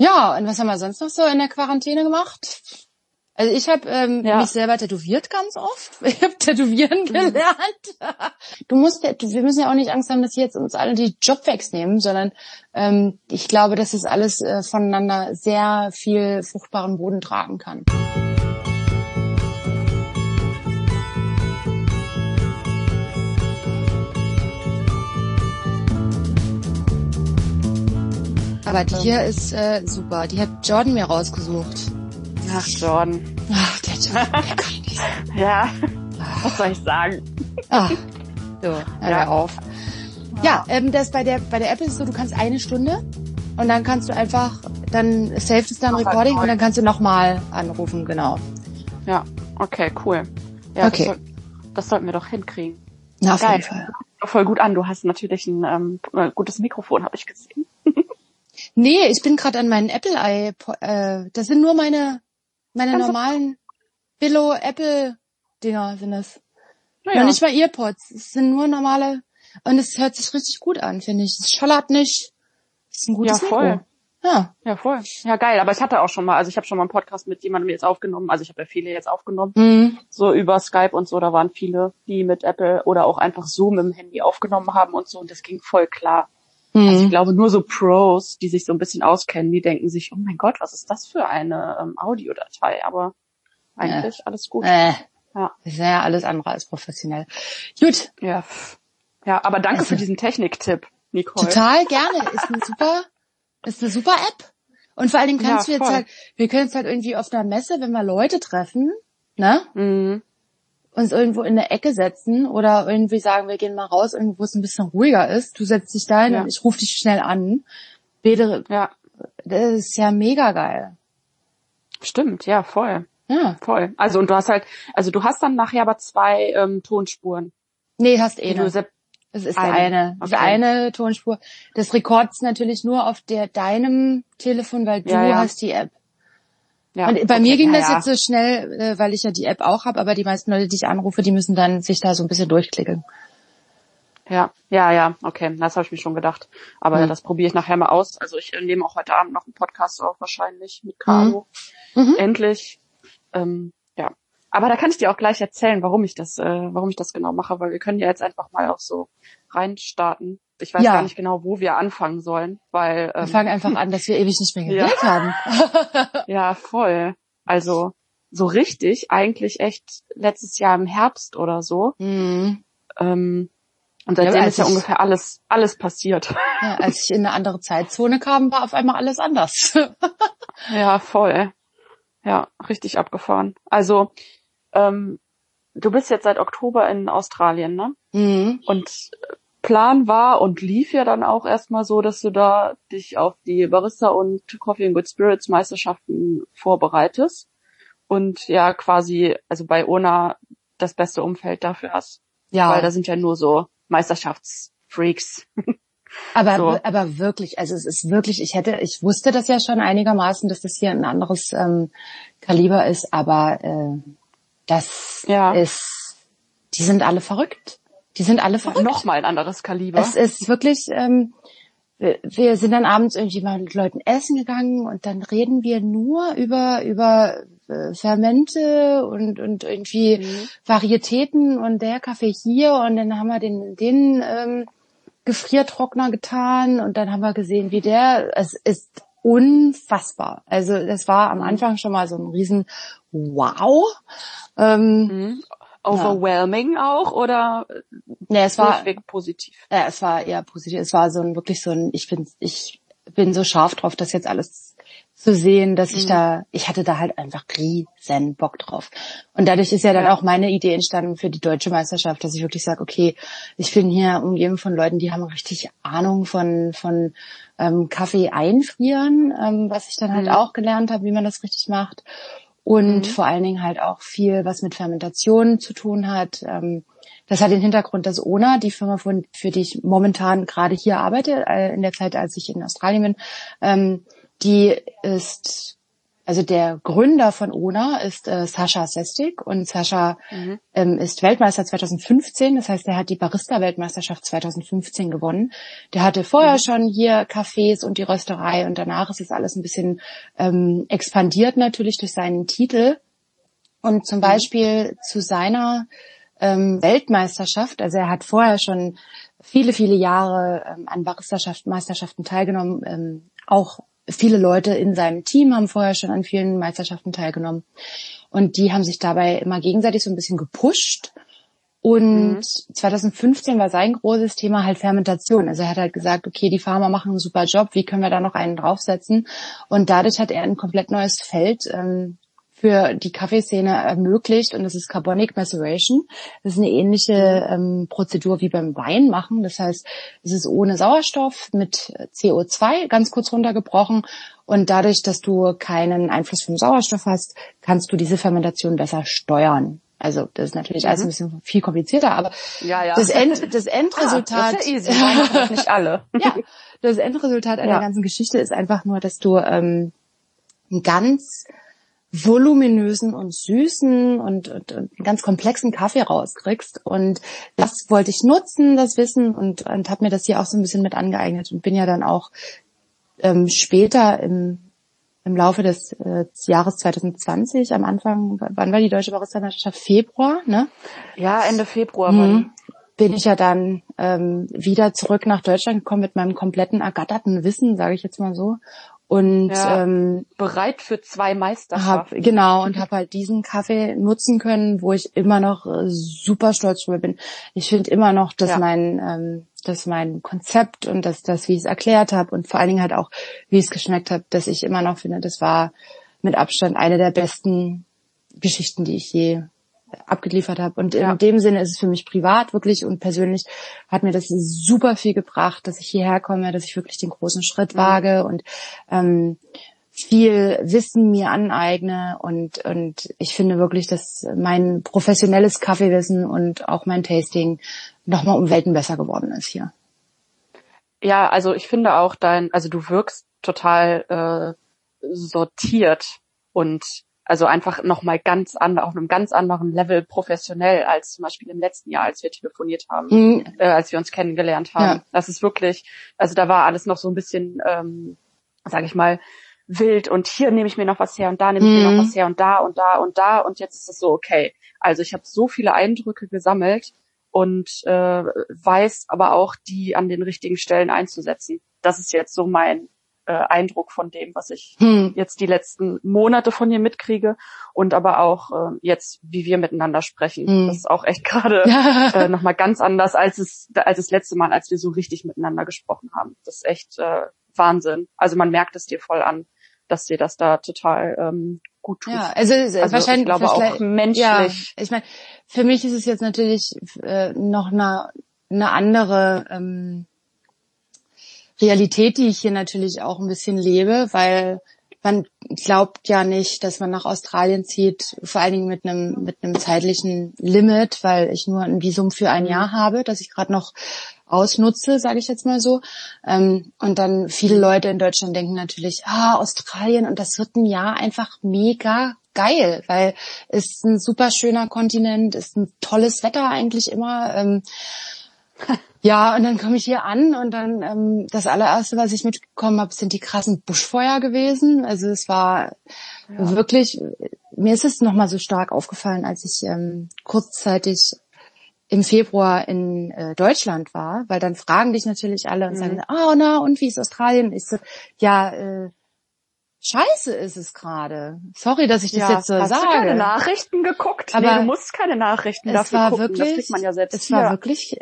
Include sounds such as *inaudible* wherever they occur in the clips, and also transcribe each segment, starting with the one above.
Ja, und was haben wir sonst noch so in der Quarantäne gemacht? Also ich habe ähm, Ja. mich selber tätowiert ganz oft. *laughs* Ich habe Tätowieren gelernt. *laughs* Du musst, wir müssen ja auch nicht Angst haben, dass sie jetzt uns alle die Job wegnehmen, sondern ähm, ich glaube, dass es alles äh, voneinander sehr viel fruchtbaren Boden tragen kann. Aber die hier ist äh, super. Die hat Jordan mir rausgesucht. Ach, Jordan. Ach, der Jordan, der kann nicht. *laughs* Ja, was soll ich sagen? Ah, so, hör Ja. auf. Ja, ähm, das bei der bei der App ist es so, du kannst eine Stunde und dann kannst du einfach, dann saved es dann Recording und dann kannst du nochmal anrufen, genau. Ja, okay, cool. Ja, Okay. Das, soll, das sollten wir doch hinkriegen. Na, auf Geil. jeden Fall. Voll gut an. Du hast natürlich ein ähm, äh, gutes Mikrofon, habe ich gesehen. Nee, ich bin gerade an meinen Apple Eye, äh, das sind nur meine meine Ganz normalen Billo Apple Dinger sind das. Naja, Noch nicht mal Earpods, es sind nur normale und es hört sich richtig gut an, finde ich. Es schallert nicht. Es ist ein gutes Ja, voll. Mikro. Ja. ja, voll. Ja, geil. Aber ich hatte auch schon mal, also ich habe schon mal einen Podcast mit jemandem jetzt aufgenommen. Also ich habe ja viele jetzt aufgenommen. Mhm. so über Skype und so, da waren viele, die mit Apple oder auch einfach Zoom im Handy aufgenommen haben und so und das ging voll klar. Also ich Mhm. glaube, nur so Pros, die sich so ein bisschen auskennen, die denken sich, oh mein Gott, was ist das für eine ähm, Audiodatei? Aber eigentlich alles gut. Äh, Ja. ist ja alles andere als professionell. Gut, Ja. Ja, aber danke Also- für diesen Techniktipp, Nicole. total gerne. Ist eine super, *laughs* ist eine super App. Und vor allen Dingen kannst Ja, du jetzt voll. halt, wir können jetzt halt irgendwie auf einer Messe, wenn wir Leute treffen, ne, Mhm. Uns irgendwo in der Ecke setzen oder irgendwie sagen, wir gehen mal raus, irgendwo wo es ein bisschen ruhiger ist. Du setzt dich da hin Ja. und ich rufe dich schnell an. Bede, Ja, das ist ja mega geil. stimmt, ja, voll. Ja. Voll. Also und du hast halt, also du hast dann nachher aber zwei ähm, Tonspuren. Nee, hast eh sep- Das ist Eine. eine. Das ist Okay. eine Tonspur. Das rekords natürlich nur auf der deinem Telefon, weil du Ja, ja. hast die App. Ja, Und bei okay, mir ging das ja. jetzt so schnell, äh, weil ich ja die App auch habe, aber die meisten Leute, die ich anrufe, die müssen dann sich da so ein bisschen durchklicken. Ja, ja, ja, okay, das habe ich mir schon gedacht. Aber Mhm. das probiere ich nachher mal aus. Also ich äh, nehme auch heute Abend noch einen Podcast auf, wahrscheinlich mit Caro. Mhm. Endlich. Ähm, ja. Aber da kann ich dir auch gleich erzählen, warum ich das, äh, warum ich das genau mache, weil wir können ja jetzt einfach mal auch so reinstarten. Ich weiß Ja. gar nicht genau, wo wir anfangen sollen, weil Wir ähm, fangen einfach an, dass wir ewig nicht mehr *laughs* Ja. geredet haben. *laughs* ja voll. Also so richtig, eigentlich echt letztes Jahr im Herbst oder so. Mhm. Ähm, und seitdem Ja, ist ja ich- ungefähr alles, alles passiert. Ja, als ich in eine andere Zeitzone kam, war auf einmal alles anders. *laughs* Ja, voll. Ja, richtig abgefahren. Also, ähm, du bist jetzt seit Oktober in Australien, ne? mhm. Und Plan war und lief ja dann auch erstmal so, dass du da dich auf die Barista und Coffee and Good Spirits Meisterschaften vorbereitest und ja quasi, also bei Ona das beste Umfeld dafür hast. Ja, Weil da sind ja nur so Meisterschaftsfreaks. *laughs* aber, so. aber wirklich, also es ist wirklich, ich hätte, ich wusste das ja schon einigermaßen, dass das hier ein anderes ähm, Kaliber ist, aber äh, das Ja. ist, die sind alle verrückt. Die sind alle verrückt. Nochmal ein anderes Kaliber. Es ist wirklich, ähm, wir, wir sind dann abends irgendwie mal mit Leuten essen gegangen und dann reden wir nur über über äh, Fermente und und irgendwie Mhm. Varietäten und der Kaffee hier und dann haben wir den den ähm, Gefriertrockner getan und dann haben wir gesehen, wie der es ist unfassbar. Also das war am Mhm. Anfang schon mal so ein riesen Wow. Ähm, Mhm. Overwhelming auch oder ne, es war durchweg positiv? Ja, es war eher positiv. Es war so ein wirklich so ein, ich bin, ich bin so scharf drauf, das jetzt alles zu sehen, dass ich Mhm. da, ich hatte da halt einfach riesen Bock drauf. Und dadurch ist ja dann Ja. auch meine Idee entstanden für die deutsche Meisterschaft, dass ich wirklich sage, okay, ich bin hier umgeben von Leuten, die haben richtig Ahnung von, von ähm, Kaffee einfrieren, ähm, was ich dann halt Mhm. auch gelernt habe, wie man das richtig macht. Und Mhm. vor allen Dingen halt auch viel, was mit Fermentation zu tun hat. Ähm, das hat den Hintergrund, dass ONA, die Firma, von, für die ich momentan gerade hier arbeite, äh, in der Zeit, als ich in Australien bin, ähm, die ist also der Gründer von Ona ist äh, Sascha Sestik und Sascha mhm. ähm, ist Weltmeister 2015. Das heißt, er hat die Barista-Weltmeisterschaft 2015 gewonnen. Der hatte vorher mhm. schon hier Cafés und die Rösterei und danach ist es alles ein bisschen ähm, expandiert natürlich durch seinen Titel. Und zum mhm. Beispiel zu seiner ähm, Weltmeisterschaft, also er hat vorher schon viele, viele Jahre ähm, an Barista-Meisterschaften teilgenommen, ähm, auch viele Leute in seinem Team haben vorher schon an vielen Meisterschaften teilgenommen. Und die haben sich dabei immer gegenseitig so ein bisschen gepusht. Und mhm. 2015 war sein großes Thema halt Fermentation. Also er hat halt gesagt, okay, die Farmer machen einen super Job, wie können wir da noch einen draufsetzen? Und dadurch hat er ein komplett neues Feld ähm, für die Kaffeeszene ermöglicht und das ist Carbonic Maceration. Das ist eine ähnliche ähm, Prozedur wie beim Wein machen. Das heißt, es ist ohne Sauerstoff mit CO2 ganz kurz runtergebrochen und dadurch, dass du keinen Einfluss vom Sauerstoff hast, kannst du diese Fermentation besser steuern. Also das ist natürlich alles ein mhm. bisschen viel komplizierter, aber ja, ja. Das, End, *laughs* das Endresultat. Ah, das ist ja easy, nicht alle. *laughs* ja, das Endresultat einer ja. ganzen Geschichte ist einfach nur, dass du ähm, ganz voluminösen und süßen und, und, und ganz komplexen Kaffee rauskriegst. Und das wollte ich nutzen, das Wissen, und, und habe mir das hier auch so ein bisschen mit angeeignet und bin ja dann auch ähm, später im, im Laufe des äh, Jahres 2020, am Anfang, wann war die Deutsche Barista-Meisterschaft? Februar, ne? Ja, Ende Februar. Mhm. Bin ich ja dann ähm, wieder zurück nach Deutschland gekommen mit meinem kompletten ergatterten Wissen, sage ich jetzt mal so, und ja, ähm, bereit für zwei Meisterschaften. Hab, genau und habe halt diesen Kaffee nutzen können, wo ich immer noch äh, super stolz drüber bin. Ich finde immer noch, dass ja. mein ähm, dass mein Konzept und dass das, wie ich es erklärt habe und vor allen Dingen halt auch, wie es geschmeckt hat, dass ich immer noch finde, das war mit Abstand eine der besten Geschichten, die ich je abgeliefert habe. Und ja. in dem Sinne ist es für mich privat wirklich und persönlich hat mir das super viel gebracht, dass ich hierher komme, dass ich wirklich den großen Schritt wage und ähm, viel Wissen mir aneigne und, und ich finde wirklich, dass mein professionelles Kaffeewissen und auch mein Tasting nochmal um Welten besser geworden ist hier. Ja, also ich finde auch dein, also du wirkst total äh, sortiert und also einfach nochmal ganz an, auf einem ganz anderen Level professionell als zum Beispiel im letzten Jahr, als wir telefoniert haben, mhm. äh, als wir uns kennengelernt haben. Ja. Das ist wirklich, also da war alles noch so ein bisschen, ähm, sage ich mal, wild und hier nehme ich mir noch was her und da nehme ich mhm. mir noch was her und da und da und da und jetzt ist es so, okay. Also ich habe so viele Eindrücke gesammelt und äh, weiß aber auch, die an den richtigen Stellen einzusetzen. Das ist jetzt so mein äh, Eindruck von dem, was ich hm. jetzt die letzten Monate von ihr mitkriege und aber auch äh, jetzt, wie wir miteinander sprechen. Hm. Das ist auch echt gerade *laughs* ja. äh, nochmal ganz anders als es als das letzte Mal, als wir so richtig miteinander gesprochen haben. Das ist echt äh, Wahnsinn. Also man merkt es dir voll an, dass dir das da total ähm, gut tut. Ja, also, also wahrscheinlich ich glaube auch menschlich. Ja, ich meine, für mich ist es jetzt natürlich äh, noch eine, eine andere ähm, Realität, die ich hier natürlich auch ein bisschen lebe, weil man glaubt ja nicht, dass man nach Australien zieht, vor allen Dingen mit einem mit einem zeitlichen Limit, weil ich nur ein Visum für ein Jahr habe, das ich gerade noch ausnutze, sage ich jetzt mal so. Ähm, und dann viele Leute in Deutschland denken natürlich, ah, Australien und das wird ein Jahr einfach mega geil, weil es ist ein super schöner Kontinent, ist ein tolles Wetter eigentlich immer. *laughs* Ja, und dann komme ich hier an und dann ähm, das allererste, was ich mitbekommen habe, sind die krassen Buschfeuer gewesen. Also es war ja. wirklich, mir ist es nochmal so stark aufgefallen, als ich ähm, kurzzeitig im Februar in äh, Deutschland war, weil dann fragen dich natürlich alle und mhm. sagen, oh na, und wie ist Australien? Ich so, ja, äh, Scheiße ist es gerade. Sorry, dass ich das ja, jetzt so hast sage. Hast du keine Nachrichten geguckt? Aber nee, du musst keine Nachrichten dafür war gucken. Wirklich, das kriegt man ja selbst Es hier. war wirklich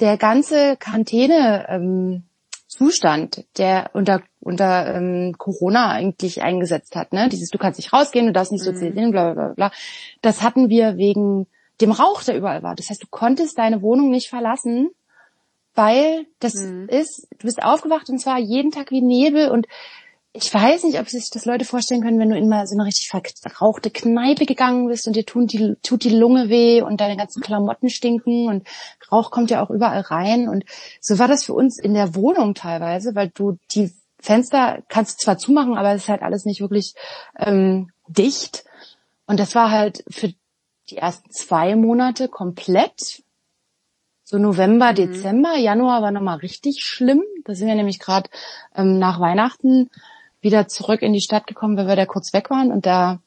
der ganze Quarantäne ähm, Zustand, der unter unter ähm, Corona eigentlich eingesetzt hat, ne? Dieses du kannst nicht rausgehen, du darfst nicht mhm. sozialisieren, bla bla bla bla. Das hatten wir wegen dem Rauch, der überall war. Das heißt, du konntest deine Wohnung nicht verlassen, weil das mhm. ist, du bist aufgewacht und zwar jeden Tag wie Nebel und ich weiß nicht, ob sich das Leute vorstellen können, wenn du in mal so eine richtig verrauchte Kneipe gegangen bist und dir tut die, tut die Lunge weh und deine ganzen Klamotten stinken und Rauch kommt ja auch überall rein und so war das für uns in der Wohnung teilweise, weil du die Fenster kannst zwar zumachen, aber es ist halt alles nicht wirklich ähm, dicht. Und das war halt für die ersten zwei Monate komplett. So November, mhm. Dezember, Januar war nochmal richtig schlimm. Da sind wir nämlich gerade ähm, nach Weihnachten wieder zurück in die Stadt gekommen, weil wir da kurz weg waren und da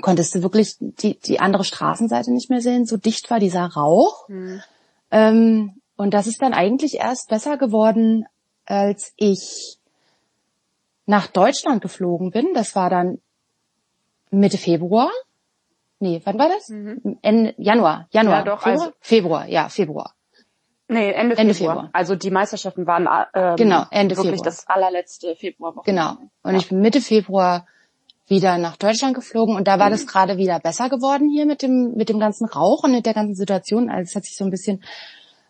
konntest du wirklich die, die andere Straßenseite nicht mehr sehen. So dicht war dieser Rauch. Mhm. Ähm, und das ist dann eigentlich erst besser geworden, als ich nach Deutschland geflogen bin. Das war dann Mitte Februar. Nee, wann war das? Mhm. Ende Januar. Januar. Ja, doch, Februar? Also, Februar, ja, Februar. Nee, Ende, Ende Februar. Februar. Also die Meisterschaften waren ähm, genau, Ende wirklich Februar. das allerletzte Februarwoche. Genau. Und ja. ich bin Mitte Februar wieder nach Deutschland geflogen und da war mhm. das gerade wieder besser geworden hier mit dem mit dem ganzen Rauch und mit der ganzen Situation. Also es hat sich so ein bisschen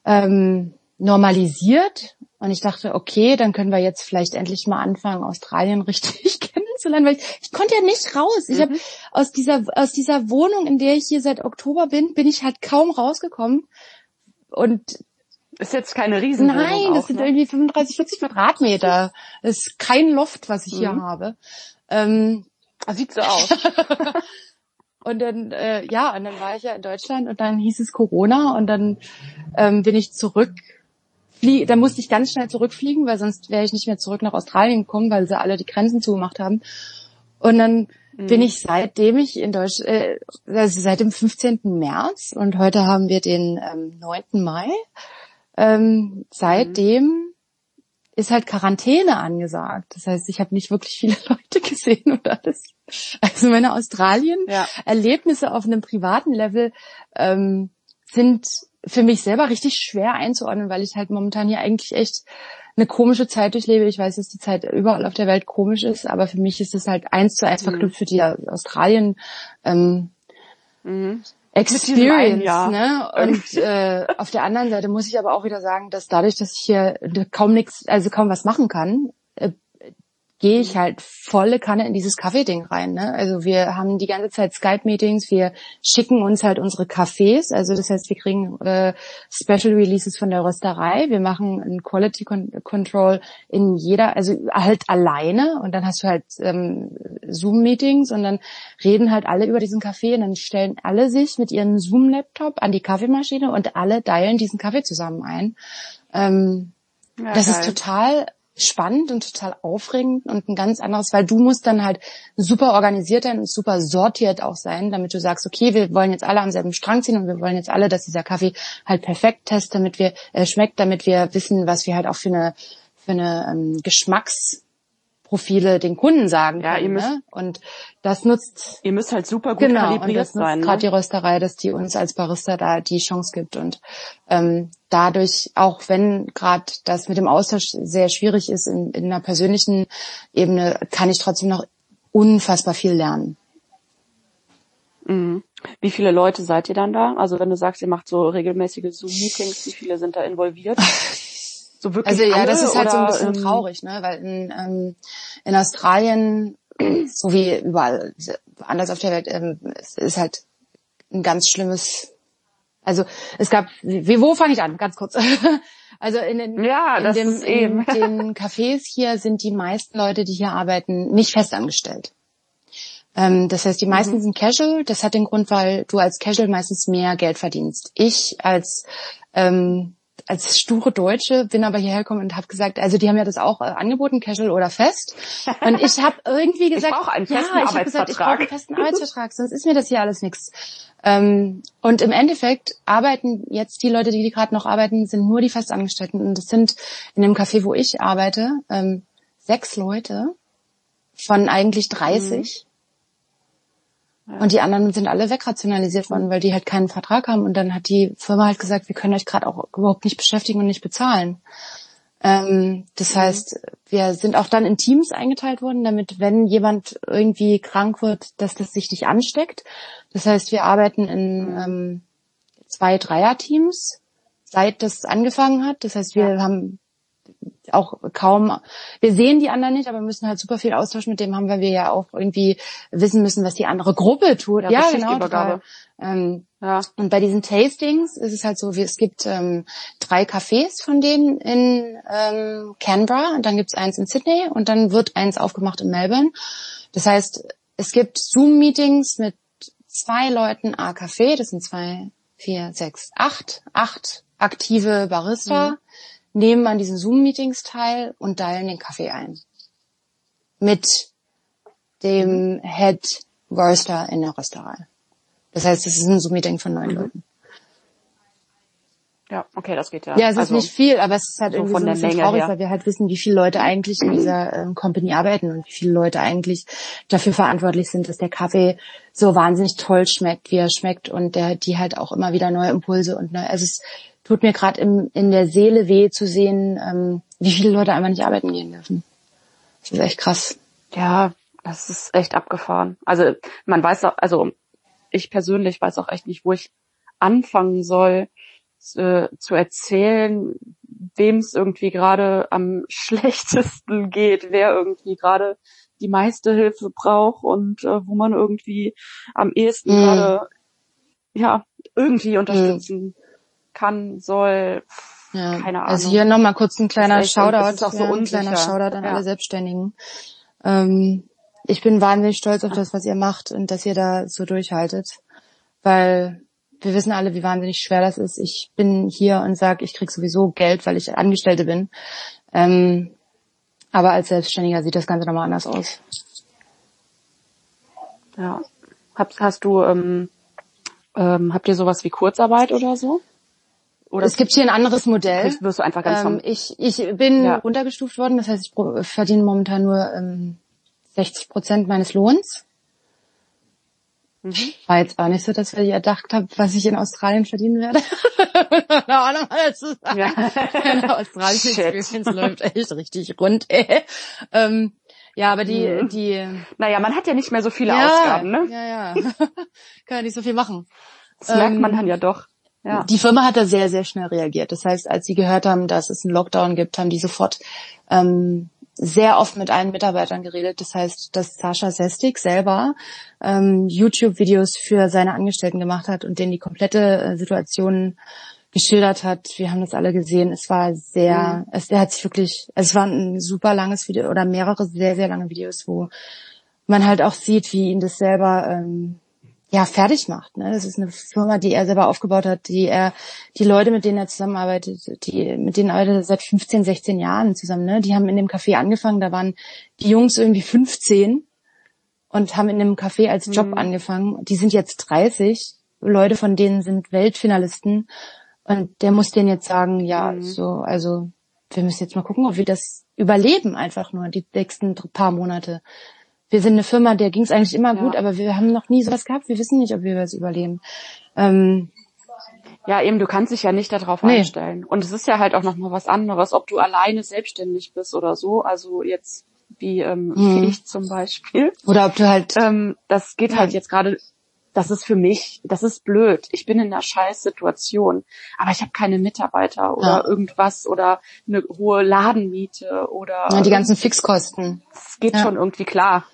ähm, normalisiert und ich dachte, okay, dann können wir jetzt vielleicht endlich mal anfangen, Australien *laughs* richtig kennenzulernen, weil ich, ich konnte ja nicht raus. Ich mhm. habe aus dieser aus dieser Wohnung, in der ich hier seit Oktober bin, bin ich halt kaum rausgekommen und ist jetzt keine riesen Nein, auch, das sind ne? irgendwie 35, 40 Quadratmeter. Das ist kein Loft, was ich mhm. hier habe. Ähm, Sieht so aus. *laughs* *laughs* und dann, äh, ja, und dann war ich ja in Deutschland und dann hieß es Corona und dann ähm, bin ich zurück. Flie dann musste ich ganz schnell zurückfliegen, weil sonst wäre ich nicht mehr zurück nach Australien gekommen, weil sie alle die Grenzen zugemacht haben. Und dann mhm. bin ich seitdem ich in Deutschland, äh, also seit dem 15. März und heute haben wir den ähm, 9. Mai, ähm, seitdem mhm. ist halt Quarantäne angesagt. Das heißt, ich habe nicht wirklich viele *laughs* Leute gesehen und alles. Also meine Australien-Erlebnisse ja. auf einem privaten Level ähm, sind für mich selber richtig schwer einzuordnen, weil ich halt momentan hier eigentlich echt eine komische Zeit durchlebe. Ich weiß, dass die Zeit überall auf der Welt komisch ist, aber für mich ist es halt eins zu eins mhm. verknüpft für die Australien ähm, mhm. Experience, ne? Und *laughs* äh, auf der anderen Seite muss ich aber auch wieder sagen, dass dadurch, dass ich hier kaum nichts, also kaum was machen kann, äh, gehe ich halt volle Kanne in dieses Kaffee-Ding rein. Ne? Also wir haben die ganze Zeit Skype-Meetings, wir schicken uns halt unsere Cafés, also das heißt, wir kriegen äh, Special Releases von der Rösterei, wir machen ein Quality Control in jeder, also halt alleine und dann hast du halt ähm, Zoom-Meetings und dann reden halt alle über diesen Kaffee und dann stellen alle sich mit ihrem Zoom-Laptop an die Kaffeemaschine und alle dialen diesen Kaffee zusammen ein. Ähm, ja, das geil. ist total spannend und total aufregend und ein ganz anderes, weil du musst dann halt super organisiert sein und super sortiert auch sein, damit du sagst, okay, wir wollen jetzt alle am selben Strang ziehen und wir wollen jetzt alle, dass dieser Kaffee halt perfekt testet, damit wir äh, schmeckt, damit wir wissen, was wir halt auch für eine für eine ähm, Geschmacks Profile den Kunden sagen ja, können. Ihr müsst, ne? Und das nutzt. Ihr müsst halt super gut genau, kalibriert und das sein. Gerade ne? die Rösterei, dass die uns als Barista da die Chance gibt und ähm, dadurch, auch wenn gerade das mit dem Austausch sehr schwierig ist in, in einer persönlichen Ebene, kann ich trotzdem noch unfassbar viel lernen. Mhm. Wie viele Leute seid ihr dann da? Also wenn du sagst, ihr macht so regelmäßige Zoom-Meetings, wie viele sind da involviert? *laughs* So wirklich also ja, das ist halt so ein bisschen traurig, ne? Weil in, ähm, in Australien, *clears throat* so wie überall anders auf der Welt, ähm, ist halt ein ganz schlimmes. Also es gab, wie wo fange ich an? Ganz kurz. *laughs* Also in den, ja, in, dem, in den *laughs* Cafés hier sind die meisten Leute, die hier arbeiten, nicht festangestellt. Ähm, das heißt, die meisten mhm. sind Casual. Das hat den Grund, weil du als Casual meistens mehr Geld verdienst. Ich als ähm, als sture Deutsche bin aber hierher gekommen und habe gesagt, also die haben ja das auch äh, angeboten, Casual oder Fest. Und ich habe irgendwie *laughs* gesagt, ich einen festen ja, ich habe gesagt, ich brauche einen festen Arbeitsvertrag, sonst ist mir das hier alles nichts. Ähm, und im Endeffekt arbeiten jetzt die Leute, die, die gerade noch arbeiten, sind nur die Festangestellten. Und das sind in dem Café, wo ich arbeite, ähm, sechs Leute von eigentlich 30. Mhm. Und die anderen sind alle wegrationalisiert worden, weil die halt keinen Vertrag haben. Und dann hat die Firma halt gesagt, wir können euch gerade auch überhaupt nicht beschäftigen und nicht bezahlen. Ähm, das mhm. heißt, wir sind auch dann in Teams eingeteilt worden, damit wenn jemand irgendwie krank wird, dass das sich nicht ansteckt. Das heißt, wir arbeiten in ähm, zwei Dreier-Teams, seit das angefangen hat. Das heißt, wir ja. haben auch kaum, wir sehen die anderen nicht, aber müssen halt super viel Austausch mit dem haben, weil wir ja auch irgendwie wissen müssen, was die andere Gruppe tut. Ja, ja genau. Total. Ähm, ja. Und bei diesen Tastings ist es halt so, wie es gibt ähm, drei Cafés von denen in ähm, Canberra und dann gibt's eins in Sydney und dann wird eins aufgemacht in Melbourne. Das heißt, es gibt Zoom-Meetings mit zwei Leuten a Café, das sind zwei, vier, sechs, acht, acht aktive Barista, mhm. Nehmen an diesen Zoom-Meetings teil und teilen den Kaffee ein. Mit dem Head Roaster in der Rösterei. Das heißt, es ist ein Zoom-Meeting von neun mhm. Leuten. Ja, okay, das geht ja. Ja, es also, ist nicht viel, aber es ist halt so irgendwie so ein bisschen traurig, her. weil wir halt wissen, wie viele Leute eigentlich in dieser ähm, Company arbeiten und wie viele Leute eigentlich dafür verantwortlich sind, dass der Kaffee so wahnsinnig toll schmeckt, wie er schmeckt und der, die halt auch immer wieder neue Impulse und ne, also es tut mir gerade in der Seele weh zu sehen, ähm, wie viele Leute einfach nicht arbeiten gehen dürfen. Das ist echt krass. Ja, das ist echt abgefahren. Also man weiß auch, also ich persönlich weiß auch echt nicht, wo ich anfangen soll, äh, zu erzählen, wem es irgendwie gerade am *laughs* schlechtesten geht, wer irgendwie gerade die meiste Hilfe braucht und äh, wo man irgendwie am ehesten mm. gerade ja irgendwie unterstützen mm. Kann, soll. Ja. Keine Ahnung. Also hier nochmal kurz ein kleiner echt, Shoutout, ist auch so ja, ein kleiner Shoutout an ja. alle Selbstständigen. Ähm, ich bin wahnsinnig stolz auf das, was ihr macht und dass ihr da so durchhaltet, weil wir wissen alle, wie wahnsinnig schwer das ist. Ich bin hier und sage, ich krieg sowieso Geld, weil ich Angestellte bin. Ähm, aber als Selbstständiger sieht das Ganze nochmal anders aus. Ja. Hast, hast du, ähm, ähm, habt ihr sowas wie Kurzarbeit oder so? Oder es gibt hier ein anderes Modell. Wirst du einfach ganz ähm, ich, ich bin ja. runtergestuft worden, das heißt, ich verdiene momentan nur ähm, 60 Prozent meines Lohns. Mhm. War jetzt auch nicht so, dass ich erdacht habe, was ich in Australien verdienen werde. *laughs* Keine Ahnung, alles zu sagen. Ja. Australische Experience läuft echt richtig rund, ey. Ähm, ja, aber die, mhm. die. Naja, man hat ja nicht mehr so viele ja, Ausgaben, ne? Ja, ja. *laughs* Kann ja nicht so viel machen. Das ähm, merkt man dann ja doch. Ja. Die Firma hat da sehr, sehr schnell reagiert. Das heißt, als sie gehört haben, dass es einen Lockdown gibt, haben die sofort ähm, sehr oft mit allen Mitarbeitern geredet. Das heißt, dass Sascha Sestik selber ähm, YouTube-Videos für seine Angestellten gemacht hat und denen die komplette äh, Situation geschildert hat. Wir haben das alle gesehen. Es war sehr, mhm. es, er hat sich wirklich, es war ein super langes Video oder mehrere sehr, sehr lange Videos, wo man halt auch sieht, wie ihn das selber ähm, ja fertig macht. Ne? Das ist eine Firma, die er selber aufgebaut hat, die er, die Leute, mit denen er zusammenarbeitet, die, mit denen arbeitet er seit 15, 16 Jahren zusammen. Ne? Die haben in dem Café angefangen, da waren die Jungs irgendwie 15 und haben in dem Café als Job mhm. angefangen. Die sind jetzt 30. Leute von denen sind Weltfinalisten. Und der muss denen jetzt sagen, ja, mhm. so, also wir müssen jetzt mal gucken, ob wir das überleben einfach nur die nächsten paar Monate wir sind eine Firma, der ging es eigentlich immer ja. gut, aber wir haben noch nie sowas gehabt. Wir wissen nicht, ob wir das überleben. Ähm, ja, eben, du kannst dich ja nicht darauf nee. einstellen. Und es ist ja halt auch nochmal was anderes, ob du alleine selbstständig bist oder so. Also jetzt wie ähm, mhm. ich zum Beispiel. Oder ob du halt. Ähm, das geht ja. halt jetzt gerade. Das ist für mich, das ist blöd. Ich bin in einer scheiß Situation, aber ich habe keine Mitarbeiter oder ja. irgendwas oder eine hohe Ladenmiete oder. Ja, die ganzen Fixkosten. Es geht schon irgendwie klar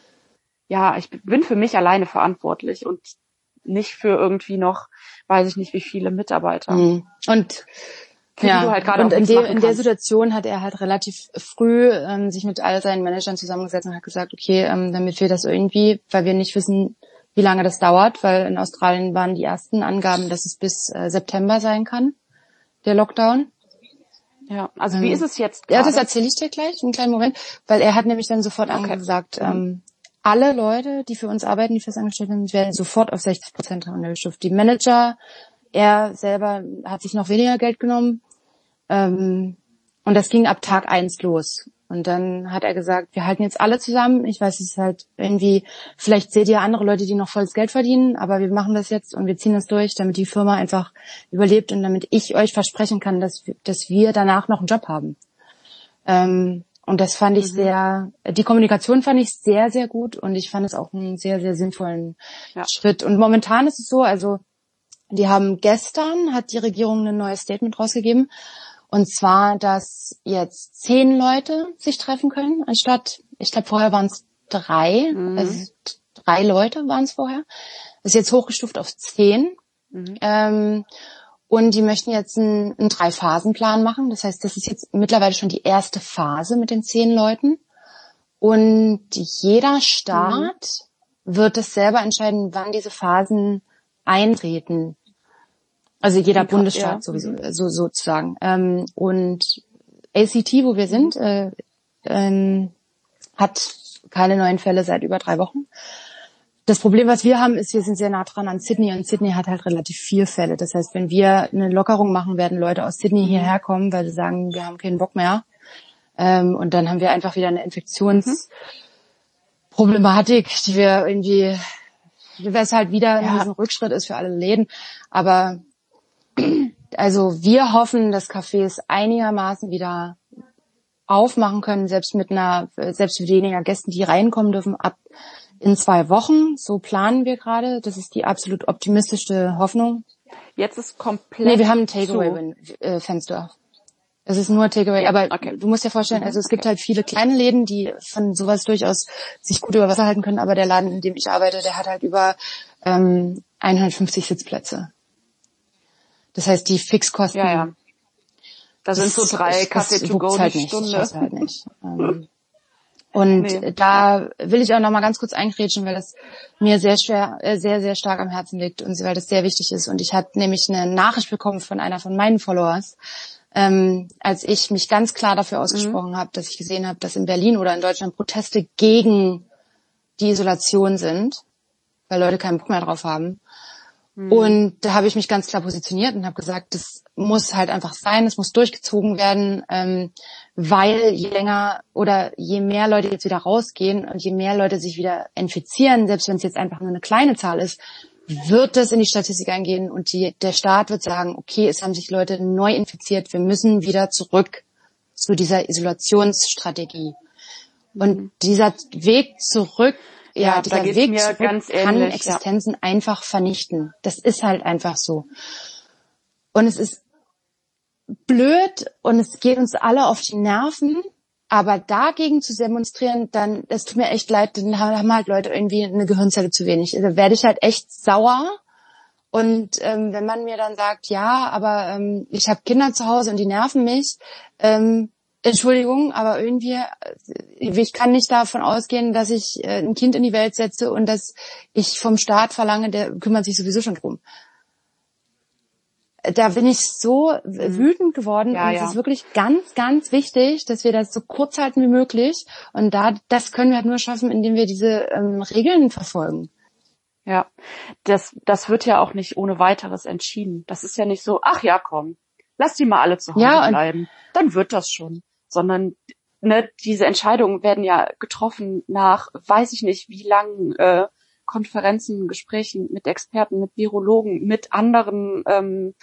ja, ich bin für mich alleine verantwortlich und nicht für irgendwie noch, weiß ich nicht, wie viele Mitarbeiter. Mhm. Und ja, halt und in, de, in der Situation hat er halt relativ früh ähm, sich mit all seinen Managern zusammengesetzt und hat gesagt, okay, ähm, damit wir das irgendwie, weil wir nicht wissen, wie lange das dauert, weil in Australien waren die ersten Angaben, dass es bis äh, September sein kann, der Lockdown. Ja, also ähm, wie ist es jetzt? Grade? Ja, das erzähle ich dir gleich, einen kleinen Moment, weil er hat nämlich dann sofort okay. angesagt, ähm, alle Leute, die für uns arbeiten, die festangestellt sind, werden sofort auf 60 Prozent runtergestuft. Die Manager, er selber hat sich noch weniger Geld genommen. Ähm, und das ging ab Tag eins los. Und dann hat er gesagt, wir halten jetzt alle zusammen. Ich weiß, es ist halt irgendwie, vielleicht seht ihr andere Leute, die noch volles Geld verdienen, aber wir machen das jetzt und wir ziehen das durch, damit die Firma einfach überlebt und damit ich euch versprechen kann, dass, dass wir danach noch einen Job haben. Ähm, und das fand ich mhm. sehr, die Kommunikation fand ich sehr, sehr gut und ich fand es auch einen sehr, sehr sinnvollen ja. Schritt. Und momentan ist es so, also die haben gestern, hat die Regierung ein neues Statement rausgegeben Und zwar, dass jetzt zehn Leute sich treffen können, anstatt, ich glaube, vorher waren es drei, mhm. also drei Leute waren es vorher. Das ist jetzt hochgestuft auf zehn. Mhm. Ähm, und die möchten jetzt einen, einen Drei-Phasen-Plan machen. Das heißt, das ist jetzt mittlerweile schon die erste Phase mit den zehn Leuten. Und jeder Staat mhm. wird es selber entscheiden, wann diese Phasen eintreten. Also jeder okay, Bundesstaat ja. sowieso, mhm. so sozusagen. Ähm, und ACT, wo wir sind, äh, ähm, hat keine neuen Fälle seit über drei Wochen. Das Problem, was wir haben, ist, wir sind sehr nah dran an Sydney und Sydney hat halt relativ vier Fälle. Das heißt, wenn wir eine Lockerung machen, werden Leute aus Sydney hierher kommen, weil sie sagen, wir haben keinen Bock mehr. Ähm, und dann haben wir einfach wieder eine Infektionsproblematik, die wir irgendwie, was halt wieder ja. ein Rückschritt ist für alle Läden. Aber also wir hoffen, dass Cafés einigermaßen wieder aufmachen können, selbst mit einer, selbst mit weniger Gästen, die reinkommen dürfen, ab in zwei Wochen. So planen wir gerade. Das ist die absolut optimistischste Hoffnung. Jetzt ist komplett. Nee, wir haben ein Takeaway-Fenster. Es ist nur Takeaway, ja, aber okay. du musst dir vorstellen, also es gibt halt viele kleine Läden, die von sowas durchaus sich gut über Wasser halten können, aber der Laden, in dem ich arbeite, der hat halt über ähm, 150 Sitzplätze. Das heißt, die Fixkosten. Ja, ja. Da sind so drei Kaffee to go halt Stunde. Das halt nicht. *laughs* ähm, und nee. da will ich auch noch mal ganz kurz eingrätschen, weil das mir sehr schwer, äh, sehr, sehr stark am Herzen liegt und weil das sehr wichtig ist. Und ich hatte nämlich eine Nachricht bekommen von einer von meinen Followers, ähm, als ich mich ganz klar dafür mhm. ausgesprochen mhm. habe, dass ich gesehen habe, dass in Berlin oder in Deutschland Proteste gegen die Isolation sind, weil Leute keinen Bock mehr drauf haben. Mhm. Und da habe ich mich ganz klar positioniert und habe gesagt, das muss halt einfach sein, es muss durchgezogen werden, ähm, weil je länger oder je mehr Leute jetzt wieder rausgehen und je mehr Leute sich wieder infizieren, selbst wenn es jetzt einfach nur eine kleine Zahl ist, wird das in die Statistik eingehen und die, der Staat wird sagen, okay, es haben sich Leute neu infiziert, wir müssen wieder zurück zu dieser Isolationsstrategie. Und mhm. dieser Weg zurück ja, ja dieser Weg zurück kann Existenzen ja. einfach vernichten. Das ist halt einfach so. Und es ist blöd und es geht uns alle auf die Nerven, aber dagegen zu demonstrieren, dann, das tut mir echt leid, dann haben halt Leute irgendwie eine Gehirnzelle zu wenig. Da werde ich halt echt sauer. Und ähm, wenn man mir dann sagt, ja, aber ähm, ich habe Kinder zu Hause und die nerven mich, ähm, Entschuldigung, aber irgendwie, äh, ich kann nicht davon ausgehen, dass ich äh, ein Kind in die Welt setze und dass ich vom Staat verlange, der kümmert sich sowieso schon drum. Da bin ich so mhm. wütend geworden ja, und es ja. ist wirklich ganz, ganz wichtig, dass wir das so kurz halten wie möglich. Und da, das können wir halt nur schaffen, indem wir diese ähm, Regeln verfolgen. Ja, das, das wird ja auch nicht ohne weiteres entschieden. Das ist ja nicht so, ach ja, komm, lass die mal alle zu Hause ja, bleiben. Dann wird das schon sondern ne, diese Entscheidungen werden ja getroffen nach, weiß ich nicht, wie langen äh, Konferenzen, Gesprächen mit Experten, mit Virologen, mit anderen ähm,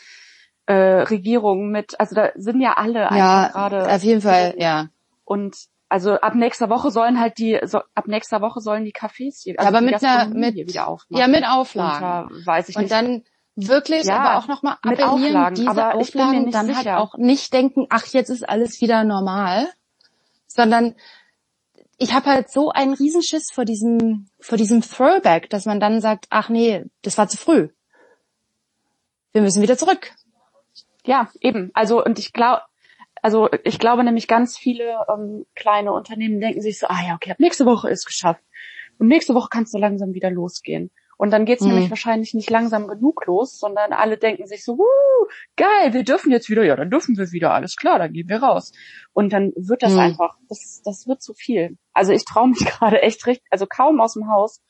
äh, Regierungen, mit, also da sind ja alle ja, gerade. Auf jeden Fall, ja. Und also ab nächster Woche sollen halt die, so, ab nächster Woche sollen die Cafés hier, also ja, aber mit einer, mit, wieder aufmachen. Ja, mit Auflagen. Und, weiß ich und nicht. dann wirklich, ja, aber auch nochmal mit Auflagen, diese aber Auflagen dann halt sicher. halt auch nicht denken, ach, jetzt ist alles wieder normal, sondern ich habe halt so einen Riesenschiss vor diesem, vor diesem Throwback, dass man dann sagt, ach nee, das war zu früh. Wir müssen wieder zurück. Ja, eben. Also, und ich glaube, also ich glaube nämlich ganz viele ähm, kleine Unternehmen denken sich so, ah ja, okay, nächste Woche ist geschafft. Und nächste Woche kannst du langsam wieder losgehen. Und dann geht's mhm. nämlich wahrscheinlich nicht langsam genug los, sondern alle denken sich so, uh, geil, wir dürfen jetzt wieder, ja, dann dürfen wir wieder, alles klar, dann gehen wir raus. Und dann wird das mhm. einfach, das, das wird zu viel. Also ich traue mich *laughs* gerade echt richtig, also kaum aus dem Haus.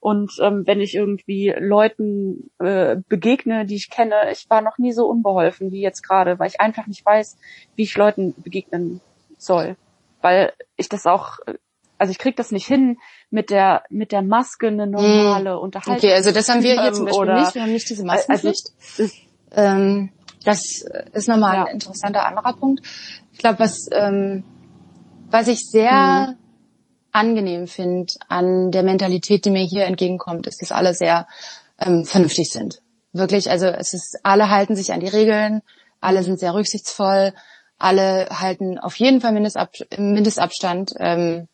Und ähm, wenn ich irgendwie Leuten äh, begegne, die ich kenne, ich war noch nie so unbeholfen wie jetzt gerade, weil ich einfach nicht weiß, wie ich Leuten begegnen soll. Weil ich das auch äh, also ich krieg das nicht hin mit der mit der Maske eine normale hm. Unterhaltung. Okay, also das haben wir hier zum Beispiel nicht. Wir haben nicht diese Maskenpflicht. Also, ähm, das ist nochmal ja. ein interessanter anderer Punkt. Ich glaube, was ähm, was ich sehr hm. angenehm finde an der Mentalität, die mir hier entgegenkommt, ist, dass alle sehr ähm, vernünftig sind. Wirklich, also es ist, alle halten sich an die Regeln, alle sind sehr rücksichtsvoll Alle halten auf jeden Fall Mindestab Mindestabstand. Ähm,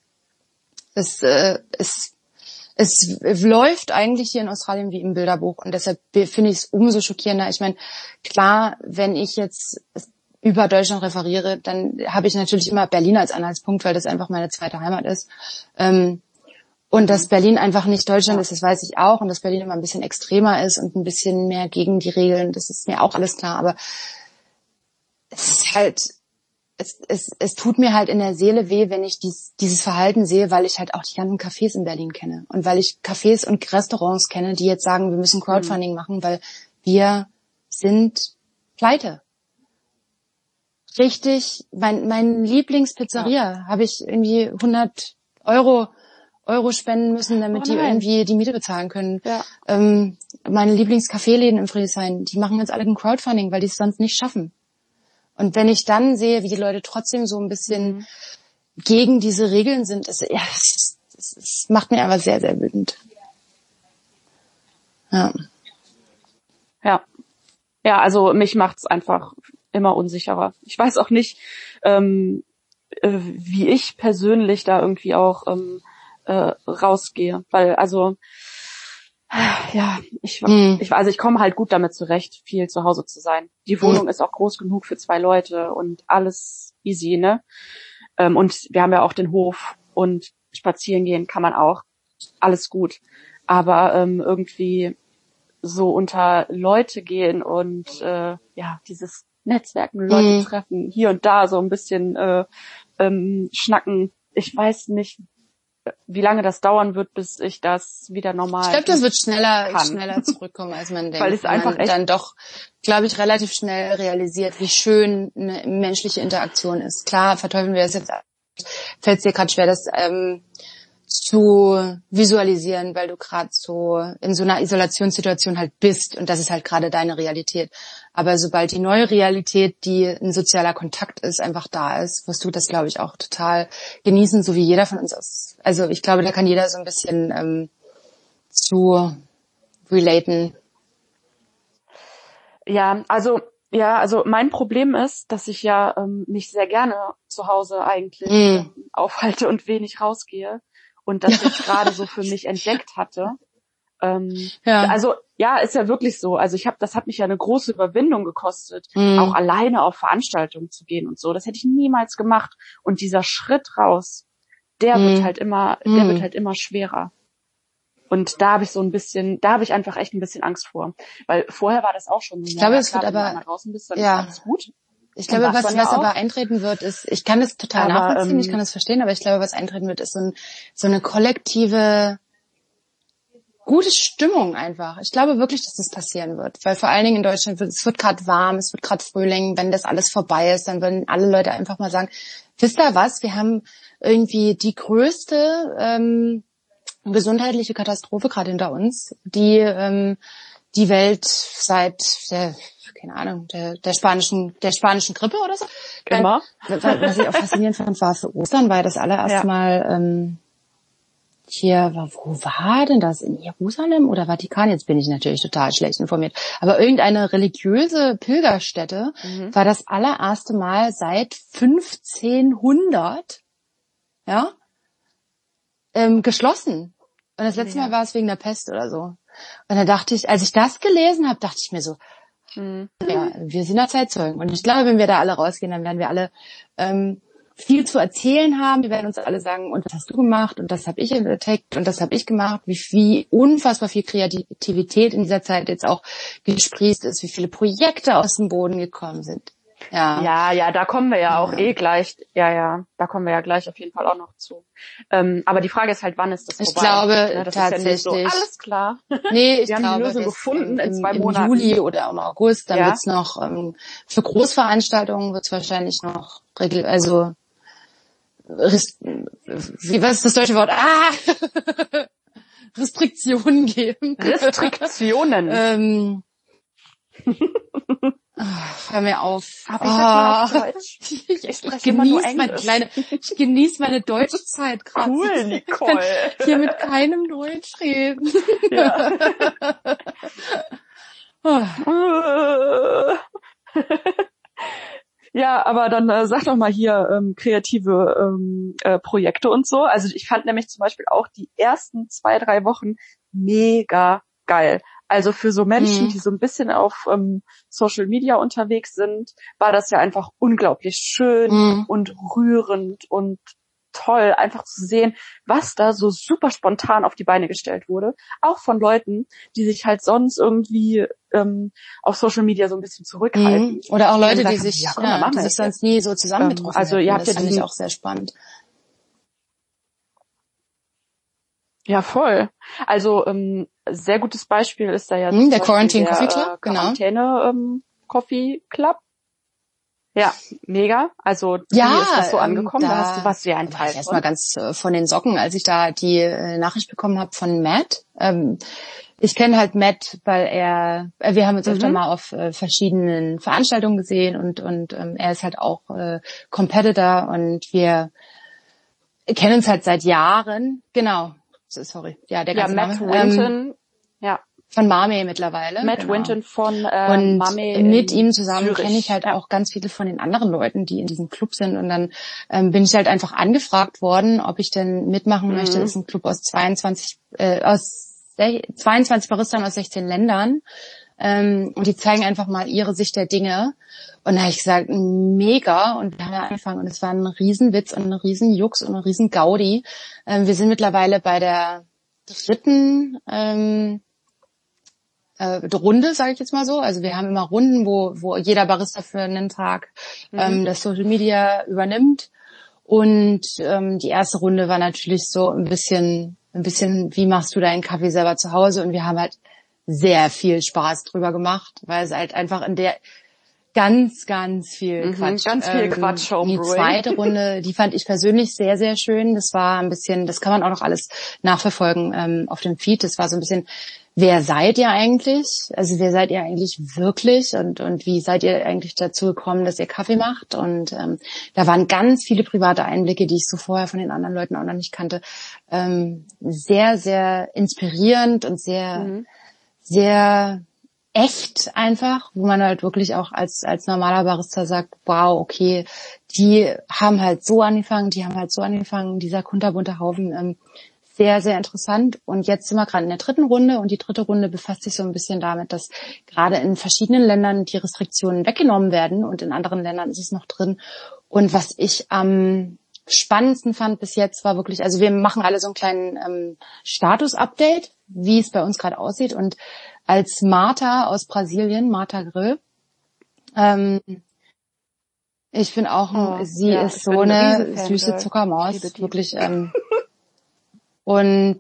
es, äh, es, es läuft eigentlich hier in Australien wie im Bilderbuch und deshalb finde ich es umso schockierender. Ich meine, klar, wenn ich jetzt über Deutschland referiere, dann habe ich natürlich immer Berlin als Anhaltspunkt, weil das einfach meine zweite Heimat ist. Ähm, und dass Berlin einfach nicht Deutschland ist, das weiß ich auch. Und dass Berlin immer ein bisschen extremer ist und ein bisschen mehr gegen die Regeln, das ist mir auch alles klar. Aber es ist halt, es, es, es tut mir halt in der Seele weh, wenn ich dies, dieses Verhalten sehe, weil ich halt auch die ganzen Cafés in Berlin kenne. Und weil ich Cafés und Restaurants kenne, die jetzt sagen, wir müssen Crowdfunding mhm. machen, weil wir sind pleite richtig, mein, mein Lieblingspizzeria ja. habe ich irgendwie 100 Euro Euro spenden müssen, damit oh die irgendwie die Miete bezahlen können. Ja. Ähm, meine Lieblingskaffeeläden im Friedrichshain, die machen jetzt alle ein Crowdfunding, weil die es sonst nicht schaffen. Und wenn ich dann sehe, wie die Leute trotzdem so ein bisschen mhm. gegen diese Regeln sind, das, ja, das, das, das macht mir aber sehr, sehr wütend. Ja. Ja. Ja, also mich macht's einfach immer unsicherer. Ich weiß auch nicht, ähm, äh, wie ich persönlich da irgendwie auch ähm, äh, rausgehe, weil also ja, ich, mhm. ich also ich komme halt gut damit zurecht, viel zu Hause zu sein. Die hm. Wohnung mhm. ist auch groß genug für zwei Leute und alles easy, ne? Ähm, und wir haben ja auch den Hof und spazieren gehen kann man auch. Alles gut. Aber ähm, irgendwie so unter Leute gehen und äh, ja, dieses Netzwerken, Leute mhm. treffen, hier und da so ein bisschen äh, ähm, schnacken. Ich weiß nicht, wie lange das dauern wird, bis ich das wieder normal. Ich glaube, das wird schneller, kann. schneller *laughs* zurückkommen, als man denkt. Weil es einfach man dann doch, glaube ich, relativ schnell realisiert, wie schön eine menschliche Interaktion ist. Klar, verteufeln wir das jetzt. Fällt es dir gerade schwer, das ähm, zu visualisieren, weil du gerade so in so einer Isolationssituation halt bist und das ist halt gerade deine Realität. Aber sobald die neue Realität, die ein sozialer Kontakt ist, einfach da ist, wirst du das, glaube ich, auch total genießen, so wie jeder von uns ist. Also ich glaube, da kann jeder so ein bisschen ähm, zu relaten. Ja, also ja, also mein Problem ist, dass ich ja ähm, mich sehr gerne zu Hause eigentlich mm. aufhalte und wenig rausgehe und das jetzt gerade so für mich entdeckt hatte. Ähm, ja. Also ja, ist ja wirklich so. Also ich habe, das hat mich ja eine große Überwindung gekostet, mhm. auch alleine auf Veranstaltungen zu gehen und so. Das hätte ich niemals gemacht. Und dieser Schritt raus, der mhm. wird halt immer, der mhm. wird halt immer schwerer. Und da habe ich so ein bisschen, da habe ich einfach echt ein bisschen Angst vor, weil vorher war das auch schon. Ich glaube, es wird aber draußen bist, dann ja. ist alles gut. Ich glaube, was, was ja aber eintreten wird, ist, ich kann das total aber, nachvollziehen, ähm, ich kann das verstehen, aber ich glaube, was eintreten wird, ist so, ein, so eine kollektive gute Stimmung einfach. Ich glaube wirklich, dass das passieren wird, weil vor allen Dingen in Deutschland wird es wird gerade warm, es wird gerade Frühling. Wenn das alles vorbei ist, dann würden alle Leute einfach mal sagen: Wisst ihr was? Wir haben irgendwie die größte ähm, gesundheitliche Katastrophe gerade hinter uns, die ähm, die Welt seit der keine Ahnung, der, der spanischen, der spanischen Grippe oder so. Immer. Was ich auch faszinierend fand, war für Ostern, weil das allererste ja. Mal ähm, hier, wo war denn das? In Jerusalem oder Vatikan? Jetzt bin ich natürlich total schlecht informiert. Aber irgendeine religiöse Pilgerstätte mhm. war das allererste Mal seit 1500, ja, ähm, geschlossen. Und das letzte ja. Mal war es wegen der Pest oder so. Und da dachte ich, als ich das gelesen habe, dachte ich mir so, Mhm. Ja, wir sind da Zeitzeugen. Und ich glaube, wenn wir da alle rausgehen, dann werden wir alle ähm, viel zu erzählen haben. Wir werden uns alle sagen, und das hast du gemacht und das habe ich entdeckt und das habe ich gemacht, wie, wie unfassbar viel Kreativität in dieser Zeit jetzt auch gesprießt ist, wie viele Projekte aus dem Boden gekommen sind. Ja. ja, ja, da kommen wir ja auch ja. eh gleich. Ja, ja, da kommen wir ja gleich auf jeden Fall auch noch zu. Ähm, aber die Frage ist halt, wann ist das vorbei? Ich glaube ja, das tatsächlich. Ist ja nicht so, alles klar. Nee, *laughs* ich wir glaube, haben die Lösung gefunden in, zwei im Monaten. Juli oder im August. Dann wird's noch ähm, für Großveranstaltungen wird's wahrscheinlich noch regel, also wie was ist das deutsche Wort? Ah! *laughs* Restriktionen geben. Restriktionen. *laughs* ähm, Ach, hör mir auf. Aber ich oh. auf Deutsch. *laughs* Ich, ich, ich genieße meine kleine, ich genieße meine deutsche Zeit gerade. Cool, Nicole. Ich hier mit keinem Deutsch reden. Ja. ja, *laughs* Ja, aber dann äh, sag doch mal hier ähm, kreative ähm, äh, Projekte und so. Also ich fand nämlich zum Beispiel auch die ersten zwei, drei Wochen mega geil. Also für so Menschen, mhm. die so ein bisschen auf ähm, Social Media unterwegs sind, war das ja einfach unglaublich schön mhm. und rührend und toll, einfach zu sehen, was da so super spontan auf die Beine gestellt wurde. Auch von Leuten, die sich halt sonst irgendwie ähm, auf Social Media so ein bisschen zurückhalten. Mhm. Oder auch Leute, die sich, ja, ja, die sich sonst nie so zusammengetroffen ähm, Also ihr habt das ja ich auch sehr spannend. Ja, voll. Also ähm, sehr gutes Beispiel ist da ja hm, der Quarantine der, Coffee Club, äh, genau. Quarantäne ähm, Coffee Club. Ja, mega. Also ja, ist das so ähm, angekommen? Da, da hast du was sehr ein Teil. Erstmal ganz äh, von den Socken, als ich da die äh, Nachricht bekommen habe von Matt. Ähm, ich kenne halt Matt, weil er, äh, wir haben uns mhm. öfter mal auf äh, verschiedenen Veranstaltungen gesehen und und ähm, er ist halt auch äh, Competitor und wir kennen uns halt seit Jahren. Genau, sorry, ja, der ganze ja, Matt Name. Winton, ähm, ja. Von Mame mittlerweile. Matt genau. Winton von äh, und Mame mit ihm zusammen kenne ich halt ja. auch ganz viele von den anderen Leuten, die in diesem Club sind. Und dann ähm, bin ich halt einfach angefragt worden, ob ich denn mitmachen mhm. möchte. Das ist ein Club aus 22, äh, aus 22 Baristern aus 16 Ländern. Ähm, und die zeigen einfach mal ihre Sicht der Dinge. Und da habe ich gesagt, mega. Und wir haben angefangen und es war ein Riesenwitz und ein Riesenjux und ein Riesengaudi. Ähm, wir sind mittlerweile bei der dritten ähm, äh, Runde, sage ich jetzt mal so. Also wir haben immer Runden, wo, wo jeder Barista für einen Tag mhm. ähm, das Social Media übernimmt. Und ähm, die erste Runde war natürlich so ein bisschen, ein bisschen, wie machst du deinen Kaffee selber zu Hause? Und wir haben halt sehr viel Spaß drüber gemacht, weil es halt einfach in der ganz, ganz viel mhm, Quatsch. Ganz viel ähm, Quatsch. Die zweite *laughs* Runde, die fand ich persönlich sehr, sehr schön. Das war ein bisschen, das kann man auch noch alles nachverfolgen ähm, auf dem Feed. Das war so ein bisschen, wer seid ihr eigentlich? Also wer seid ihr eigentlich wirklich? Und, und wie seid ihr eigentlich dazu gekommen, dass ihr Kaffee macht? Und ähm, da waren ganz viele private Einblicke, die ich so vorher von den anderen Leuten auch noch nicht kannte. Ähm, sehr, sehr inspirierend und sehr mhm sehr echt einfach, wo man halt wirklich auch als, als normaler Barista sagt, wow, okay, die haben halt so angefangen, die haben halt so angefangen, dieser kunterbunte Haufen, ähm, sehr, sehr interessant. Und jetzt sind wir gerade in der dritten Runde und die dritte Runde befasst sich so ein bisschen damit, dass gerade in verschiedenen Ländern die Restriktionen weggenommen werden und in anderen Ländern ist es noch drin. Und was ich am spannendsten fand bis jetzt war wirklich, also wir machen alle so einen kleinen ähm, Status-Update, wie es bei uns gerade aussieht. Und als Martha aus Brasilien, Martha Grill, ähm, ich bin auch, oh, sie ja, ist so eine süße Zuckermaus, wirklich. Ähm, *laughs* und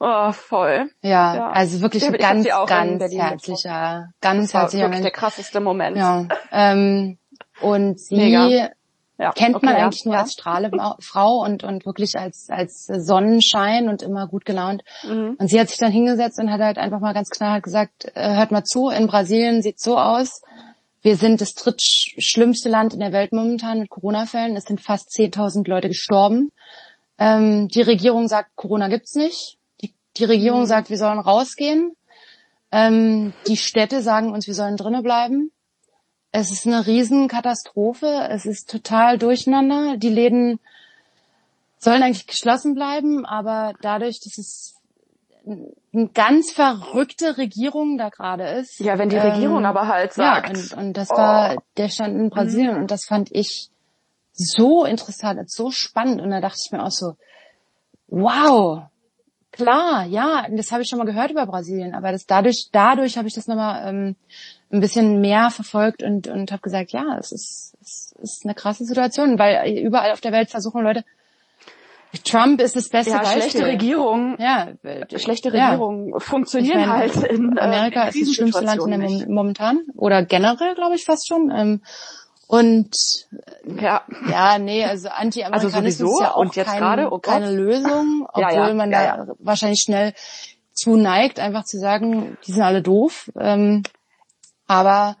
oh, voll. Ja, ja. also wirklich ein ganz, ganz herzlicher, ganz herzlicher Mensch. der krasseste Moment. Ja. Ähm, und sie Mega. Ja, kennt okay, man eigentlich ja, nur als Strahlefrau und, und wirklich als, als Sonnenschein und immer gut gelaunt. Mhm. Und sie hat sich dann hingesetzt und hat halt einfach mal ganz klar gesagt, äh, hört mal zu, in Brasilien sieht so aus. Wir sind das drittschlimmste Land in der Welt momentan mit Corona-Fällen. Es sind fast 10.000 Leute gestorben. Ähm, die Regierung sagt, Corona gibt's nicht. Die, die Regierung mhm. sagt, wir sollen rausgehen. Ähm, die Städte sagen uns, wir sollen drinnen bleiben. Es ist eine Riesenkatastrophe. Es ist total durcheinander. Die Läden sollen eigentlich geschlossen bleiben, aber dadurch, dass es eine ganz verrückte Regierung da gerade ist. Ja, wenn die Regierung ähm, aber halt sagt. Ja, und, und das oh. war, der stand in Brasilien mhm. und das fand ich so interessant, so spannend. Und da dachte ich mir auch so, wow, klar, ja, das habe ich schon mal gehört über Brasilien, aber das dadurch, dadurch habe ich das nochmal ähm, ein bisschen mehr verfolgt und, und habe gesagt, ja, es ist, es ist eine krasse Situation, weil überall auf der Welt versuchen Leute, Trump ist das beste ja, Beispiel. Schlechte Regierung, ja, schlechte Regierungen ja. funktionieren meine, halt in äh, Amerika ist das schlimmste Land in der momentan oder generell, glaube ich, fast schon. Ähm, und ja, ja, nee, also Anti-Amerikanismus also ist ja auch und jetzt kein, grade, oh keine Lösung, obwohl ja, ja, man da wahrscheinlich schnell zu neigt, einfach zu sagen, die sind alle doof. Ähm, aber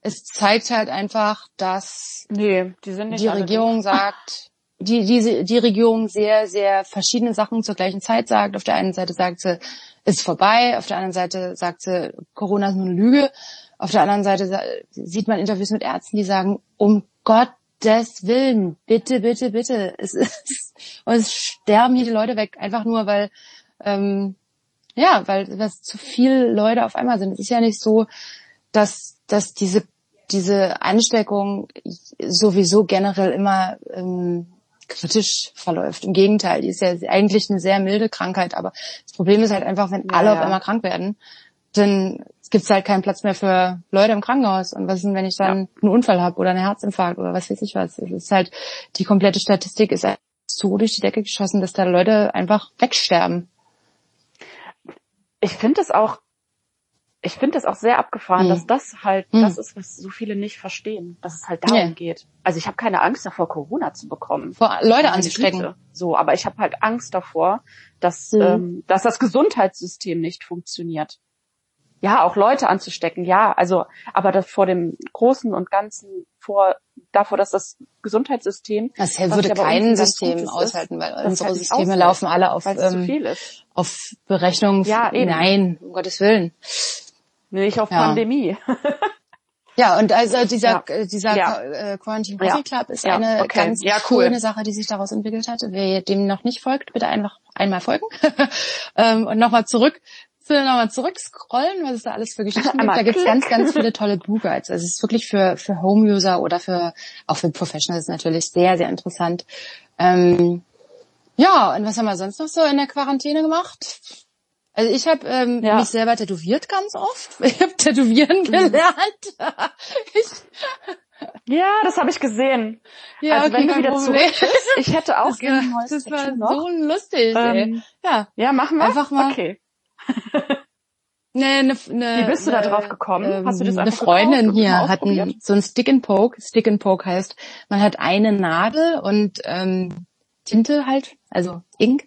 es zeigt halt einfach, dass nee, die, die Regierung sagt, die, die, die Regierung sehr, sehr verschiedene Sachen zur gleichen Zeit sagt. Auf der einen Seite sagt sie, ist vorbei. Auf der anderen Seite sagt sie, Corona ist nur eine Lüge. Auf der anderen Seite sieht man Interviews mit Ärzten, die sagen, um Gottes Willen, bitte, bitte, bitte. *laughs* Es ist, und es sterben hier die Leute weg, einfach nur, weil, ähm, ja, weil was zu viele Leute auf einmal sind. Es ist ja nicht so, dass, dass diese, diese Ansteckung sowieso generell immer ähm, kritisch verläuft. Im Gegenteil, die ist ja eigentlich eine sehr milde Krankheit, aber das Problem ist halt einfach, wenn Ja, alle auf ja. einmal krank werden, dann gibt's halt keinen Platz mehr für Leute im Krankenhaus. Und was ist denn, wenn ich dann einen Unfall habe oder einen Herzinfarkt oder was weiß ich was? Es ist halt, die komplette Statistik ist halt so durch die Decke geschossen, dass da Leute einfach wegsterben. ich finde es auch, ich finde es auch sehr abgefahren, Hm. dass das halt Hm. das ist, was so viele nicht verstehen, dass es halt darum Nee. geht. Also ich habe keine Angst davor, Corona zu bekommen. Vor Leute anzustecken. So, aber ich habe halt Angst davor, dass, Mhm. ähm, dass das Gesundheitssystem nicht funktioniert. Ja, auch Leute anzustecken, ja, also, aber das vor dem Großen und Ganzen, vor, davor, dass das Gesundheitssystem, Das würde kein System aushalten, weil das unsere halt Systeme laufen alle auf, ähm, auf Berechnung. Ja, eben. Nein, um Gottes Willen. Nicht auf Ja. Pandemie. Ja, und also dieser, Ja. dieser Ja. Äh, Quarantine. Coffee Club ist eine okay. ganz Ja, cool. schöne Sache, die sich daraus entwickelt hat. Wer dem noch nicht folgt, bitte einfach einmal folgen. *laughs* ähm, und nochmal zurück zu nochmal zurückscrollen, was es da alles für Geschichten gibt. Da gibt's klick. ganz, ganz viele tolle Blue Guides. Also es ist wirklich für, für Home-User oder für auch für Professionals natürlich sehr, sehr interessant. Ähm, ja, und was haben wir sonst noch so in der Quarantäne gemacht? Also ich habe ähm, Ja. mich selber tätowiert ganz oft. *laughs* Ich habe tätowieren gelernt. *laughs* ich, Ja, das habe ich gesehen. ja, also wenn du wieder Problem. zurück bist, ich hätte *laughs* auch Das, gerne neues das war noch. so lustig. ey. Ähm, Ja, ja, machen wir. Einfach mal- Okay. ne, ne, ne, Wie bist du da ne, drauf gekommen? ähm, Hast du das Eine Freundin hier hat ein, ausprobiert? so ein Stick and Poke. Stick and Poke heißt, man hat eine Nadel und ähm, Tinte halt, also Ink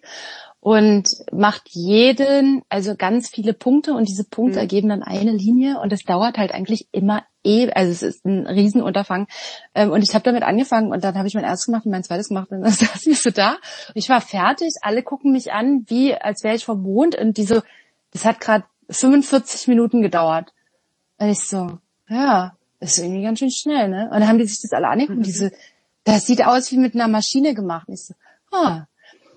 und macht jeden, also ganz viele Punkte und diese Punkte Mhm. ergeben dann eine Linie und es dauert halt eigentlich immer eh, also es ist ein Riesenunterfangen. Ähm, und ich habe damit angefangen und dann habe ich mein erstes gemacht und mein zweites gemacht und dann *laughs* saß ich so da. Und ich war fertig, alle gucken mich an, wie als wäre ich vom Mond und diese, das hat gerade 45 Minuten gedauert. Und ich so, ja, ist irgendwie ganz schön schnell, ne? Und dann haben die sich das alle angeguckt und diese, das sieht aus wie mit einer Maschine gemacht. Und ich so, ah.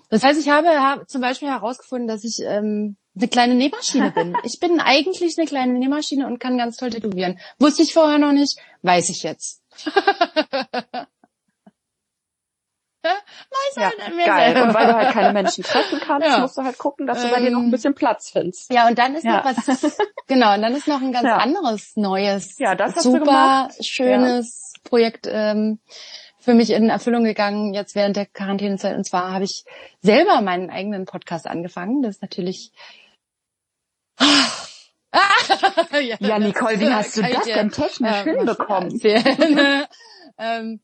Das heißt, ich habe, habe zum Beispiel herausgefunden, dass ich ähm, eine kleine Nähmaschine bin. *laughs* Ich bin eigentlich eine kleine Nähmaschine und kann ganz toll tätowieren. Wusste ich vorher noch nicht, weiß ich jetzt. *laughs* weiß Ja, halt geil. Und weil du halt keine Menschen treffen kannst, Ja. musst du halt gucken, dass du bei dir noch ein Ähm, bisschen Platz findest. Ja, und dann ist Ja. noch was, *laughs* genau, und dann ist noch ein ganz Ja. anderes, neues, Ja, das super schönes Projekt ähm, für mich in Erfüllung gegangen, jetzt während der Quarantänezeit. Und zwar habe ich selber meinen eigenen Podcast angefangen. Das ist natürlich... *laughs* Ja, Nicole, wie hast du das denn technisch äh, hinbekommen? *laughs* ähm,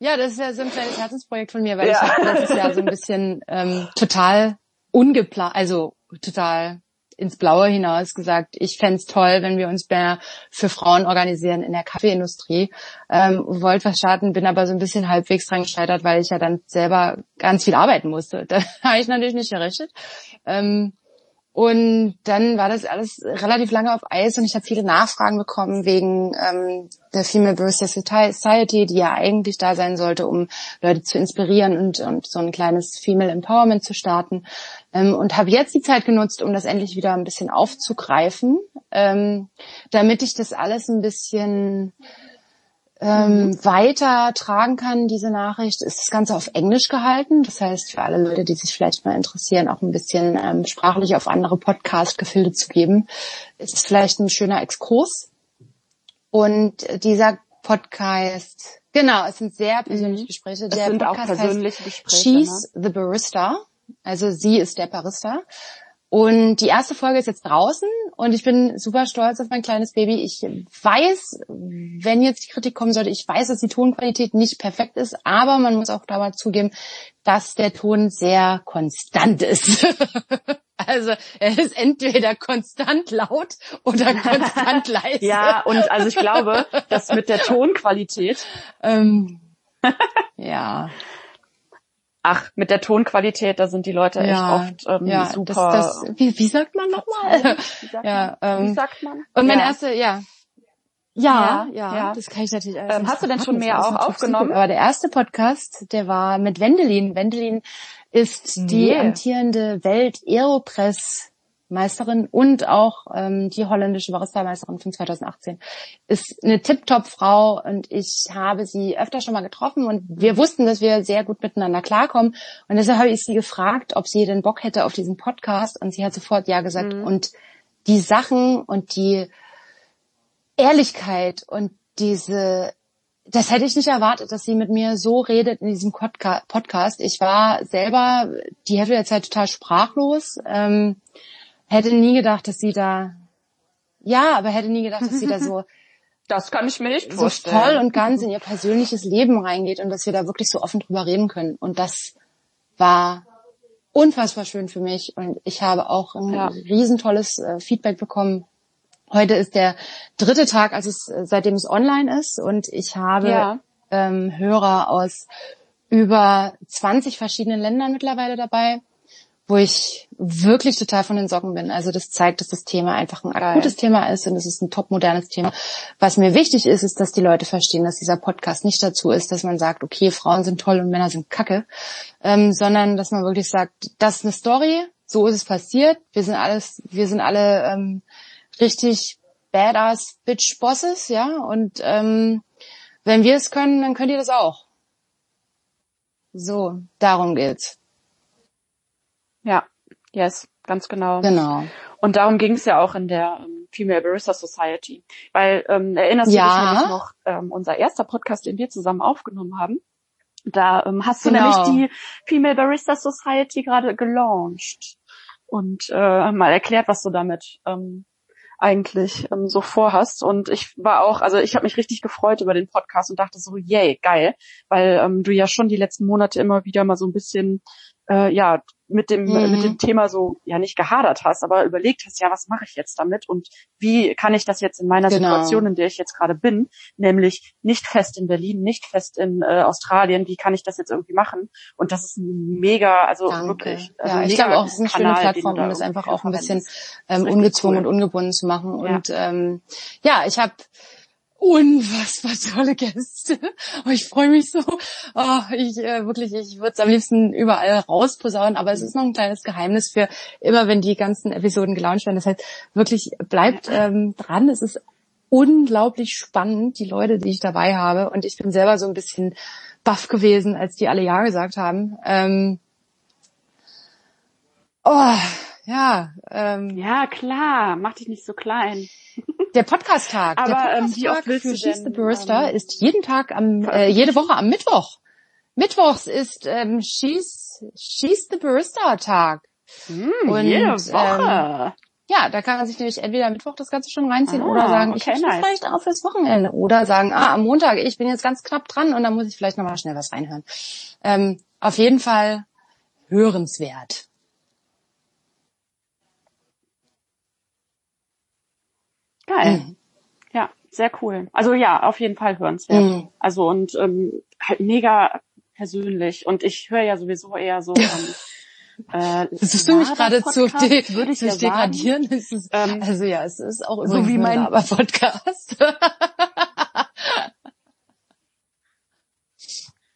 ja, das ist ja so ein kleines Herzensprojekt von mir, weil Ja. ich habe letztes Jahr so ein bisschen ähm, total ungeplant, also total ins Blaue hinaus gesagt, ich fänd's toll, wenn wir uns mehr für Frauen organisieren in der Kaffeeindustrie. Ähm, wollte was starten, bin aber so ein bisschen halbwegs dran gescheitert, weil ich ja dann selber ganz viel arbeiten musste. *laughs* Da habe ich natürlich nicht gerechnet. Ähm, und dann war das alles relativ lange auf Eis und ich habe viele Nachfragen bekommen wegen ähm, der Female Barista Society, die ja eigentlich da sein sollte, um Leute zu inspirieren und, und so ein kleines Female Empowerment zu starten. Ähm, und habe jetzt die Zeit genutzt, um das endlich wieder ein bisschen aufzugreifen, ähm, damit ich das alles ein bisschen ähm, weiter tragen kann, diese Nachricht, ist das Ganze auf Englisch gehalten. Das heißt, für alle Leute, die sich vielleicht mal interessieren, auch ein bisschen ähm, sprachlich auf andere Podcast-Gefilde zu geben, ist es vielleicht ein schöner Exkurs. Und dieser Podcast, genau, es sind sehr persönliche Gespräche. Das der sind auch Podcast persönliche heißt Gespräche. She's the Barista. Also sie ist der Barista. Und die erste Folge ist jetzt draußen und ich bin super stolz auf mein kleines Baby. Ich weiß, wenn jetzt die Kritik kommen sollte, ich weiß, dass die Tonqualität nicht perfekt ist, aber man muss auch dabei zugeben, dass der Ton sehr konstant ist. *laughs* also er ist entweder konstant laut oder konstant *laughs* leise. Ja, und also ich glaube, dass mit der *laughs* Tonqualität, Ähm, ja. Ach, mit der Tonqualität, da sind die Leute ja, echt oft ähm, ja, super. Das, das, wie, wie sagt man nochmal? *laughs* Ja, man? Wie ähm, sagt man? Und mein ja. erste, ja. Ja, ja, ja, das kann ich natürlich ähm, Hast du denn schon mehr auch aufgenommen? Aber der erste Podcast, der war mit Wendelin. Wendelin ist nee. die amtierende Welt-Aeropress Meisterin und auch ähm, die holländische Barista-Meisterin von 2018. Ist eine Tip-Top-Frau und ich habe sie öfter schon mal getroffen und wir wussten, dass wir sehr gut miteinander klarkommen. Und deshalb habe ich sie gefragt, ob sie den Bock hätte auf diesen Podcast und sie hat sofort ja gesagt. Mhm. Und die Sachen und die Ehrlichkeit und diese das hätte ich nicht erwartet, dass sie mit mir so redet in diesem Podcast. Ich war selber die Hälfte der Zeit total sprachlos. Ähm, hätte nie gedacht, dass sie da, ja, aber hätte nie gedacht, dass sie da so, *laughs* das kann ich mir nicht so vorstellen. voll und ganz in ihr persönliches Leben reingeht und dass wir da wirklich so offen drüber reden können. Und das war unfassbar schön für mich und ich habe auch ein ja. riesentolles äh, Feedback bekommen Heute ist der dritte Tag, als es, seitdem es online ist und ich habe ja. ähm, Hörer aus über 20 verschiedenen Ländern mittlerweile dabei, wo ich wirklich total von den Socken bin. Also das zeigt, dass das Thema einfach ein Geil. Thema ist und es ist ein top modernes Thema. Was mir wichtig ist, ist, dass die Leute verstehen, dass dieser Podcast nicht dazu ist, dass man sagt, okay, Frauen sind toll und Männer sind kacke, ähm, sondern dass man wirklich sagt, das ist eine Story, so ist es passiert, wir sind alles, wir sind alle ähm, richtig badass Bitch Bosses, ja. Und ähm, wenn wir es können, dann könnt ihr das auch. So, darum geht's. Ja, yes, ganz genau. Genau. Und darum ging es ja auch in der ähm, Female Barista Society. Weil, ähm, erinnerst ja. du dich noch, ähm, unser erster Podcast, den wir zusammen aufgenommen haben? Da ähm, hast du genau. nämlich die Female Barista Society gerade gelauncht und äh, mal erklärt, was du damit ähm, eigentlich ähm, so vorhast. Und ich war auch, also ich habe mich richtig gefreut über den Podcast und dachte so, yay, geil, weil ähm, du ja schon die letzten Monate immer wieder mal so ein bisschen äh, ja mit dem mhm. mit dem Thema so ja nicht gehadert hast, aber überlegt hast, ja, was mache ich jetzt damit und wie kann ich das jetzt in meiner genau. Situation, in der ich jetzt gerade bin, nämlich nicht fest in Berlin, nicht fest in äh, Australien, wie kann ich das jetzt irgendwie machen? Und das ist ein mega, also Danke. wirklich. Also ja, ich glaube auch, es ist eine Kanal, schöne Plattform, um das einfach auch ein bisschen ähm, ungezwungen cool. und ungebunden zu machen. Ja. Und ähm, ja, ich habe unfassbar tolle Gäste. *laughs* Ich freue mich so. Oh, ich äh, wirklich, ich würde es am liebsten überall rausposaunen, aber es ist noch ein kleines Geheimnis für immer, wenn die ganzen Episoden gelauncht werden. Das heißt, wirklich bleibt ähm, dran. Es ist unglaublich spannend, die Leute, die ich dabei habe. Und ich bin selber so ein bisschen baff gewesen, als die alle Ja gesagt haben. Ähm, oh, ja. Ähm, ja, klar. Mach dich nicht so klein. *laughs* Der Podcast-Tag. Der Podcast ähm, oft willst für She's the Barista ähm, ist jeden Tag am, äh, jede Woche am Mittwoch. Mittwochs ist ähm, She's, She's the Barista Tag. Mm, Und, jede Woche. Ähm, ja, da kann man sich nämlich entweder Mittwoch das Ganze schon reinziehen ah, oder sagen, okay, ich nice. vielleicht auch fürs Wochenende. Oder sagen, ah, am Montag, ich bin jetzt ganz knapp dran und dann muss ich vielleicht nochmal schnell was reinhören. Ähm, auf jeden Fall hörenswert. Geil. Mhm. Ja, sehr cool. Also ja, auf jeden Fall hörenswert. Mhm. Also und ähm, halt mega persönlich. Und ich höre ja sowieso eher so. *laughs* Ähm, äh, Versuchst du mich gerade zu, de würde ich zu ja degradieren? Ist, ähm, also ja, es ist auch so wie mein Podcast. *laughs* *laughs*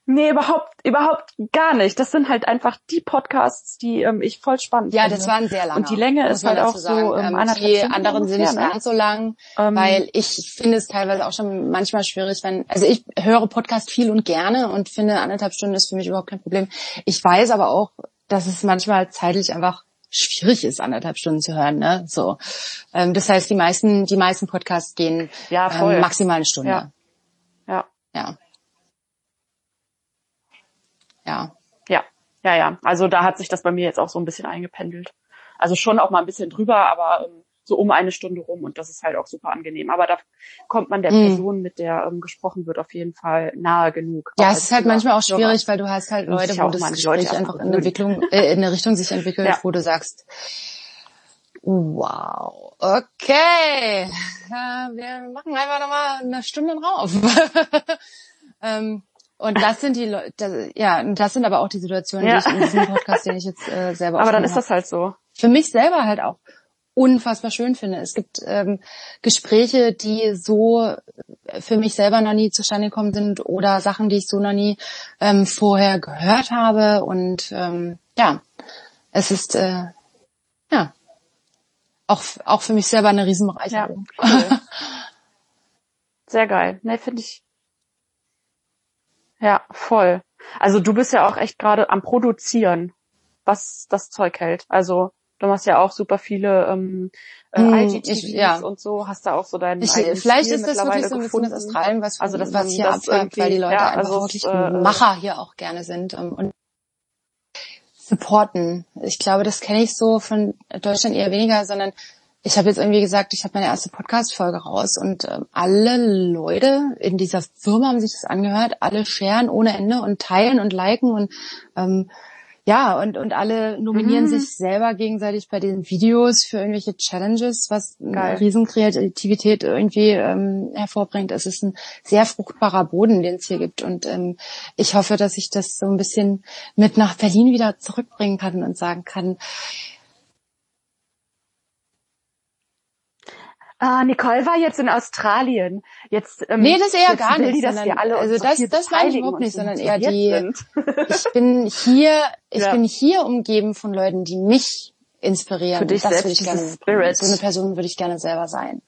Nee, überhaupt, überhaupt gar nicht. Das sind halt einfach die Podcasts, die ähm, ich voll spannend ja, finde. Ja, das waren sehr lang. Und die Länge ist halt auch sagen. so ähm, ähm Die anderen sind nicht ne? ganz so lang, ähm, weil ich finde es teilweise auch schon manchmal schwierig, wenn, also ich höre Podcast viel und gerne und finde anderthalb Stunden ist für mich überhaupt kein Problem. Ich weiß aber auch, dass es manchmal zeitlich einfach schwierig ist, anderthalb Stunden zu hören. Ne? So, ähm, das heißt, die meisten, die meisten Podcasts gehen ja. Ähm, maximal eine Stunde. Ja. Ja. ja ja. Ja, ja, ja. Also da hat sich das bei mir jetzt auch so ein bisschen eingependelt. Also schon auch mal ein bisschen drüber, aber ähm, so um eine Stunde rum und das ist halt auch super angenehm. Aber da kommt man der mm. Person, mit der ähm, gesprochen wird, auf jeden Fall nahe genug. Ja, es ist halt manchmal auch schwierig, weil du hast halt Leute, wo das Gespräch einfach in, Entwicklung, äh, in eine Richtung sich entwickelt, ja. wo du sagst, wow, okay, äh, wir machen einfach nochmal eine Stunde drauf. *laughs* ähm, und das sind die Leute, ja, das sind aber auch die Situationen, ja. die ich in diesem Podcast, den ich jetzt äh, selber Aber dann ist das halt so. Für mich selber halt auch unfassbar schön finde. Es gibt ähm, Gespräche, die so für mich selber noch nie zustande gekommen sind oder Sachen, die ich so noch nie ähm, vorher gehört habe. Und ähm, ja, es ist äh, ja auch auch für mich selber eine Riesenbereicherung. Ja, cool. *laughs* Sehr geil. Ne, finde ich. Ja, voll. Also du bist ja auch echt gerade am Produzieren, was das Zeug hält. Also Du machst ja auch super viele ähm, äh, hm, IGTVs ja. und so, hast da auch so deinen ich, Vielleicht Stil ist das wirklich so ein bisschen das Australien, was, also das, was hier das abfällt, weil die Leute ja, einfach also wirklich äh, Macher hier auch gerne sind ähm, und supporten. Ich glaube, das kenne ich so von Deutschland eher weniger, sondern ich habe jetzt irgendwie gesagt, ich habe meine erste Podcast-Folge raus und ähm, alle Leute in dieser Firma haben sich das angehört, alle sharen ohne Ende und teilen und liken und ähm, ja, und, und alle nominieren mhm. sich selber gegenseitig bei den Videos für irgendwelche Challenges, was Geil. eine Riesenkreativität irgendwie ähm, hervorbringt. Es ist ein sehr fruchtbarer Boden, den es hier gibt. Und ähm, ich hoffe, dass ich das so ein bisschen mit nach Berlin wieder zurückbringen kann und sagen kann, Ah, Nicole war jetzt in Australien. Jetzt ähm, Nee, das eher gar nicht, die, sondern, alle also das so das meine ich überhaupt nicht, sondern eher die *laughs* ich bin hier ich ja. bin hier umgeben von Leuten, die mich inspirieren. Für dich das würde ich gerne Spirit. so eine Person würde ich gerne selber sein.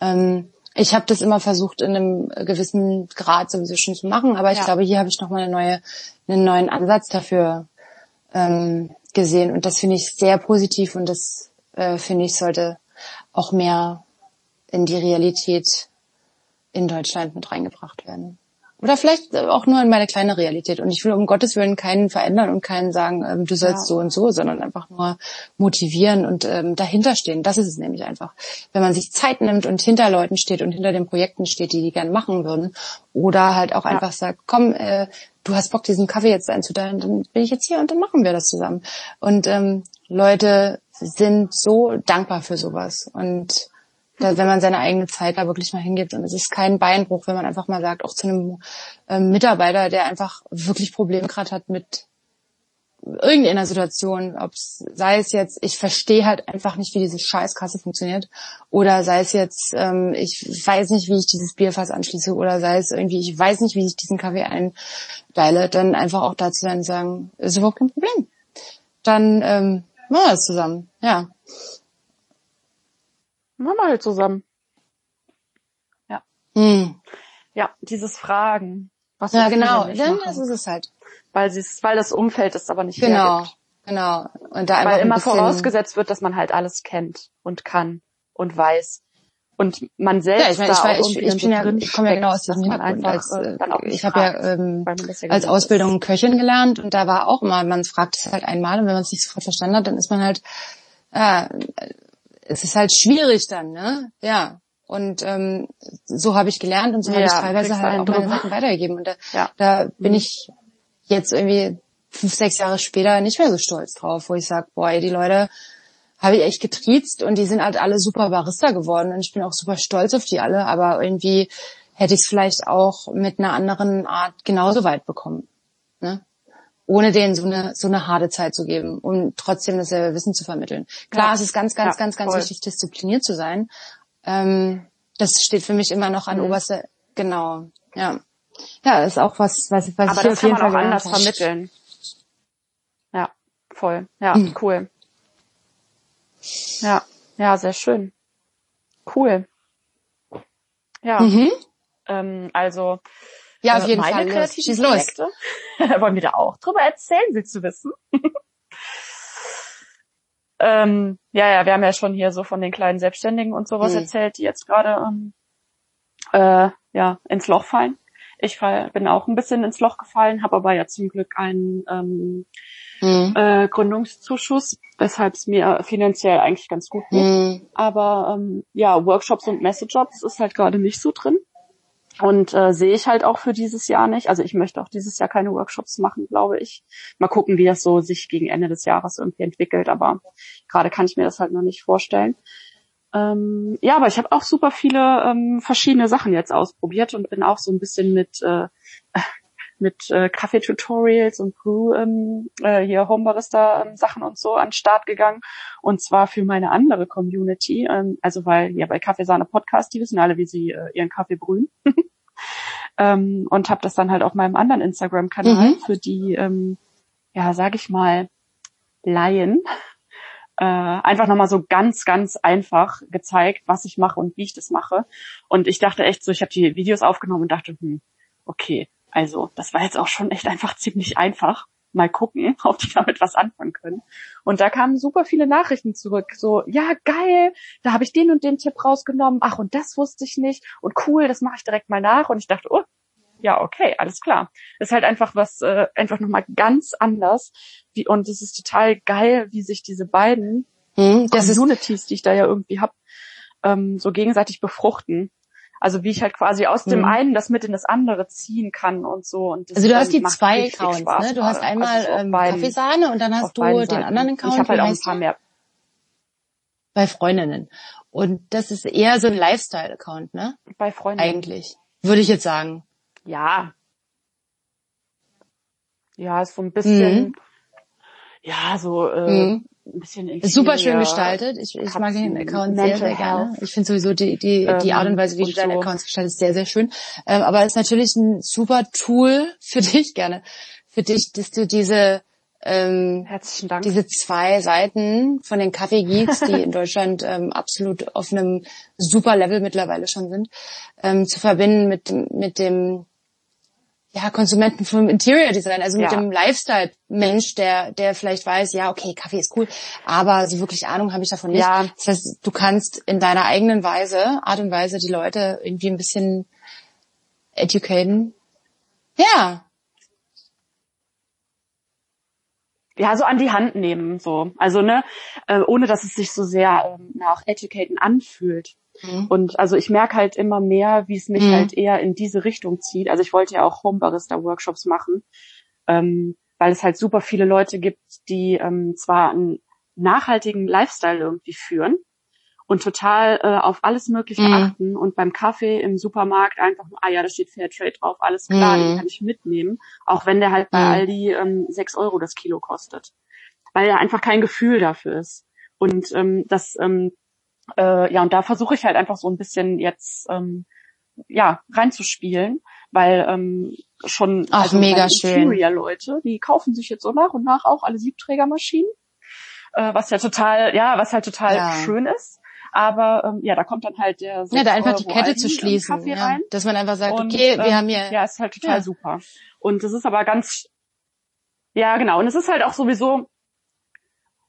Ähm, ich habe das immer versucht in einem gewissen Grad sowieso schon zu machen, aber ich ja. glaube, hier habe ich noch mal eine neue einen neuen Ansatz dafür ähm, gesehen und das finde ich sehr positiv und das äh, finde ich sollte auch mehr in die Realität in Deutschland mit reingebracht werden. Oder vielleicht auch nur in meine kleine Realität. Und ich will um Gottes Willen keinen verändern und keinen sagen, ähm, du sollst ja. so und so, sondern einfach nur motivieren und ähm, dahinter stehen. Das ist es nämlich einfach. Wenn man sich Zeit nimmt und hinter Leuten steht und hinter den Projekten steht, die die gern machen würden. Oder halt auch ja. einfach sagt, komm, äh, du hast Bock, diesen Kaffee jetzt einzuteilen, dann bin ich jetzt hier und dann machen wir das zusammen. Und ähm, Leute sind so dankbar für sowas. Und wenn man seine eigene Zeit da wirklich mal hingibt. Und es ist kein Beinbruch, wenn man einfach mal sagt, auch zu einem ähm, Mitarbeiter, der einfach wirklich Probleme gerade hat mit irgendeiner Situation, ob es sei es jetzt, ich verstehe halt einfach nicht, wie diese Scheißkasse funktioniert, oder sei es jetzt, ähm, ich weiß nicht, wie ich dieses Bierfass anschließe, oder sei es irgendwie, ich weiß nicht, wie ich diesen Kaffee einteile, dann einfach auch dazu sein und sagen, ist überhaupt kein Problem. Dann ähm, machen wir das zusammen, ja. Machen wir halt zusammen. Ja. Hm. Ja, dieses Fragen. Was ja, genau. Dann das ist es halt. Weil sie weil das Umfeld ist aber nicht Genau. Hergibt. Genau. Und da einfach weil immer vorausgesetzt wird, dass man halt alles kennt und kann und weiß. Und man selbst ja, ich meine, ich, ich, ich, ich bin ja, ich komme ja genau aus diesem Hintergrund. Als, äh, ich habe ja ähm, ja als Ausbildung Köchin gelernt und da war auch immer, man fragt es halt einmal und wenn man es nicht sofort verstanden hat, dann ist man halt äh, es ist halt schwierig dann, ne? Ja. Und ähm, so habe ich gelernt und so ja, habe ich teilweise halt auch meine Sachen weitergegeben. Und da, *laughs* ja. da bin ich jetzt irgendwie fünf, sechs Jahre später nicht mehr so stolz drauf, wo ich sage, boah, die Leute habe ich echt getriezt und die sind halt alle super Barista geworden und ich bin auch super stolz auf die alle, aber irgendwie hätte ich es vielleicht auch mit einer anderen Art genauso weit bekommen. Ne? Ohne denen so eine, so eine harte Zeit zu geben, um trotzdem dasselbe Wissen zu vermitteln. Klar, ja. es ist ganz, ganz, ja, ganz, ganz voll. wichtig, diszipliniert zu sein. Ähm, das steht für mich immer noch an mhm. oberster, genau, ja. Ja, ist auch was, was, was Aber ich das auf jeden kann man Fall auch anders vermitteln. Ja, voll. Ja, mhm. cool. Ja, ja, sehr schön. Cool. Ja. Mhm. Ähm, also, ja, auf äh, jeden meine Fall. Schieß los. *laughs* Wollen wir da auch drüber erzählen? Willst du wissen? *laughs* ähm, ja, ja, wir haben ja schon hier so von den kleinen Selbstständigen und sowas hm. erzählt, die jetzt gerade ähm, äh, ja ins Loch fallen. Ich fall, bin auch ein bisschen ins Loch gefallen, habe aber ja zum Glück einen ähm, hm. äh, Gründungszuschuss, weshalb es mir finanziell eigentlich ganz gut geht. Hm. Aber ähm, ja, Workshops und Messejobs ist halt gerade nicht so drin. Und äh, sehe ich halt auch für dieses Jahr nicht. Also ich möchte auch dieses Jahr keine Workshops machen, glaube ich. Mal gucken, wie das so sich gegen Ende des Jahres irgendwie entwickelt. Aber gerade kann ich mir das halt noch nicht vorstellen. Ähm, ja, aber ich habe auch super viele ähm, verschiedene Sachen jetzt ausprobiert und bin auch so ein bisschen mit äh, mit äh, Kaffee-Tutorials und Brew, ähm, äh, hier Homebarista-Sachen und so an Start gegangen. Und zwar für meine andere Community. Ähm, also weil ja bei Kaffeesahne Podcast, die wissen alle, wie sie äh, ihren Kaffee brühen. *laughs* ähm, und habe das dann halt auf meinem anderen Instagram-Kanal mhm. für die, ähm, ja, sag ich mal, Laien äh, einfach nochmal so ganz, ganz einfach gezeigt, was ich mache und wie ich das mache. Und ich dachte echt so, ich habe die Videos aufgenommen und dachte, hm, okay, also das war jetzt auch schon echt einfach ziemlich einfach. Mal gucken, *laughs* ob die damit was anfangen können. Und da kamen super viele Nachrichten zurück. So, ja, geil, da habe ich den und den Tipp rausgenommen. Ach, und das wusste ich nicht. Und cool, das mache ich direkt mal nach. Und ich dachte, oh, ja, okay, alles klar. ist halt einfach was, äh, einfach nochmal ganz anders. Wie, und es ist total geil, wie sich diese beiden mhm, Communities, die ich da ja irgendwie hab, ähm, so gegenseitig befruchten. Also wie ich halt quasi aus dem mhm. einen das mit in das andere ziehen kann und so. Und also du hast die zwei Accounts, ne? Du hast einmal also ähm, beiden, Kaffeesahne und dann hast du den Seiten. anderen Account. Ich habe halt auch ein paar mehr. Bei Freundinnen. Und das ist eher so ein Lifestyle-Account, ne? Bei Freundinnen. Eigentlich. Würde ich jetzt sagen ja, ja, ist so ein bisschen, mhm. Ja, so äh, mhm. ein bisschen Ist super schön gestaltet. Ich, ich mag den Account sehr, sehr gerne. Ich finde sowieso die, die, die Art und Weise, wie du deine so. Accounts gestaltest, sehr, sehr schön. Ähm, aber es ist natürlich ein super Tool für *laughs* dich gerne. Für dich, dass du diese ähm, Herzlichen Dank. diese zwei Seiten von den Kaffee-Geeks, die in *laughs* Deutschland ähm, absolut auf einem super Level mittlerweile schon sind, ähm, zu verbinden mit, mit dem ja, Konsumenten vom Interior Design, also mit ja. dem Lifestyle-Mensch, der, der vielleicht weiß, ja, okay, Kaffee ist cool, aber so wirklich Ahnung habe ich davon nicht. Ja. Das heißt, du kannst in deiner eigenen Weise, Art und Weise, die Leute irgendwie ein bisschen educaten. Ja. Ja, so an die Hand nehmen, so. Also, ne, äh, ohne dass es sich so sehr ähm, nach educaten anfühlt. Mhm. Und also ich merke halt immer mehr, wie es mich mhm. halt eher in diese Richtung zieht. Also ich wollte ja auch Homebarista-Workshops machen, ähm, weil es halt super viele Leute gibt, die ähm, zwar einen nachhaltigen Lifestyle irgendwie führen und total äh, auf alles Mögliche mhm. achten und beim Kaffee im Supermarkt einfach, ah ja, da steht Fairtrade drauf, alles klar, den mhm. kann ich mitnehmen, auch wenn der halt bei mhm. Aldi ähm, 6 Euro das Kilo kostet, weil er einfach kein Gefühl dafür ist. Und ähm, das ähm, äh, ja, und da versuche ich halt einfach so ein bisschen jetzt ähm, ja reinzuspielen, weil ähm, schon Ach, also mega schön. Leute, die kaufen sich jetzt so nach und nach auch alle Siebträgermaschinen, äh, was ja total, ja, was halt total ja. schön ist. Aber ähm, ja, da kommt dann halt der ja, da einfach Euro die Kette zu schließen, ja. dass man einfach sagt, und, okay, wir ähm, haben hier ja, ist halt total ja. super. Und es ist aber ganz ja genau und es ist halt auch sowieso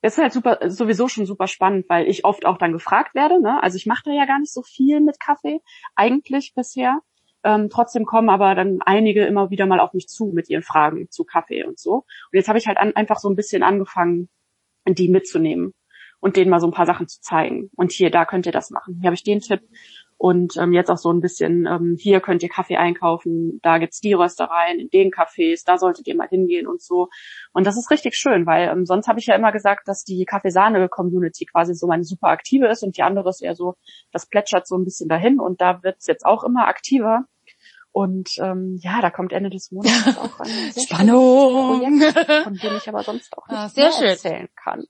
es ist halt super, sowieso schon super spannend, weil ich oft auch dann gefragt werde. Ne? Also ich mache da ja gar nicht so viel mit Kaffee, eigentlich bisher. Ähm, trotzdem kommen aber dann einige immer wieder mal auf mich zu mit ihren Fragen zu Kaffee und so. Und jetzt habe ich halt an, einfach so ein bisschen angefangen, die mitzunehmen und denen mal so ein paar Sachen zu zeigen. Und hier, da könnt ihr das machen. Hier habe ich den Tipp und ähm, jetzt auch so ein bisschen, ähm, hier könnt ihr Kaffee einkaufen, da gibt's die Röstereien, in den Cafés, da solltet ihr mal hingehen und so. Und das ist richtig schön, weil ähm, sonst habe ich ja immer gesagt, dass die Kaffeesahne-Community quasi so meine super aktive ist und die andere ist eher so, das plätschert so ein bisschen dahin und da wird's jetzt auch immer aktiver. Und ähm, ja, da kommt Ende des Monats *laughs* auch ein Spannung, Projekt, von dem ich aber sonst auch nicht ah, sehr erzählen kann.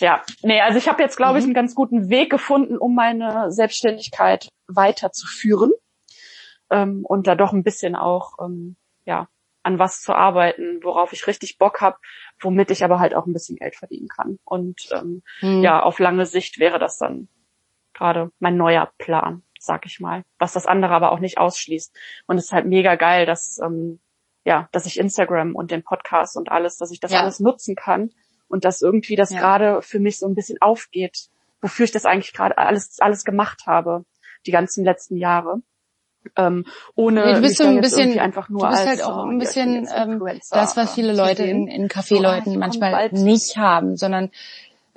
Ja, nee, also ich habe jetzt, glaube ich, mhm. einen ganz guten Weg gefunden, um meine Selbstständigkeit weiterzuführen ähm, und da doch ein bisschen auch ähm, ja an was zu arbeiten, worauf ich richtig Bock habe, womit ich aber halt auch ein bisschen Geld verdienen kann. Und ähm, mhm. ja, auf lange Sicht wäre das dann gerade mein neuer Plan, sag ich mal, was das andere aber auch nicht ausschließt. Und es ist halt mega geil, dass ähm, ja, dass ich Instagram und den Podcast und alles, dass ich das ja. alles nutzen kann und dass irgendwie das ja. gerade für mich so ein bisschen aufgeht, wofür ich das eigentlich gerade alles alles gemacht habe, die ganzen letzten Jahre. Ähm, ohne nee, du bist so ein bisschen einfach nur du bist als, halt auch ein bisschen ähm, das, was viele Leute in, in Kaffeeleuten manchmal nicht haben, sondern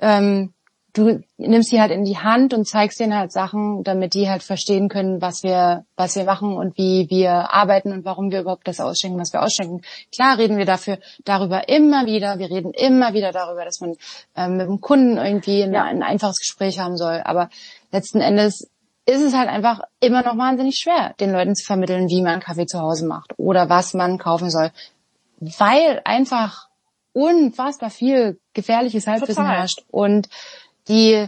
ähm, du nimmst sie halt in die Hand und zeigst denen halt Sachen, damit die halt verstehen können, was wir, was wir machen und wie wir arbeiten und warum wir überhaupt das ausschenken, was wir ausschenken. Klar reden wir dafür darüber immer wieder. Wir reden immer wieder darüber, dass man ähm, mit dem Kunden irgendwie ein, ja. ein einfaches Gespräch haben soll. Aber letzten Endes ist es halt einfach immer noch wahnsinnig schwer, den Leuten zu vermitteln, wie man Kaffee zu Hause macht oder was man kaufen soll, weil einfach unfassbar viel gefährliches Halbwissen herrscht und die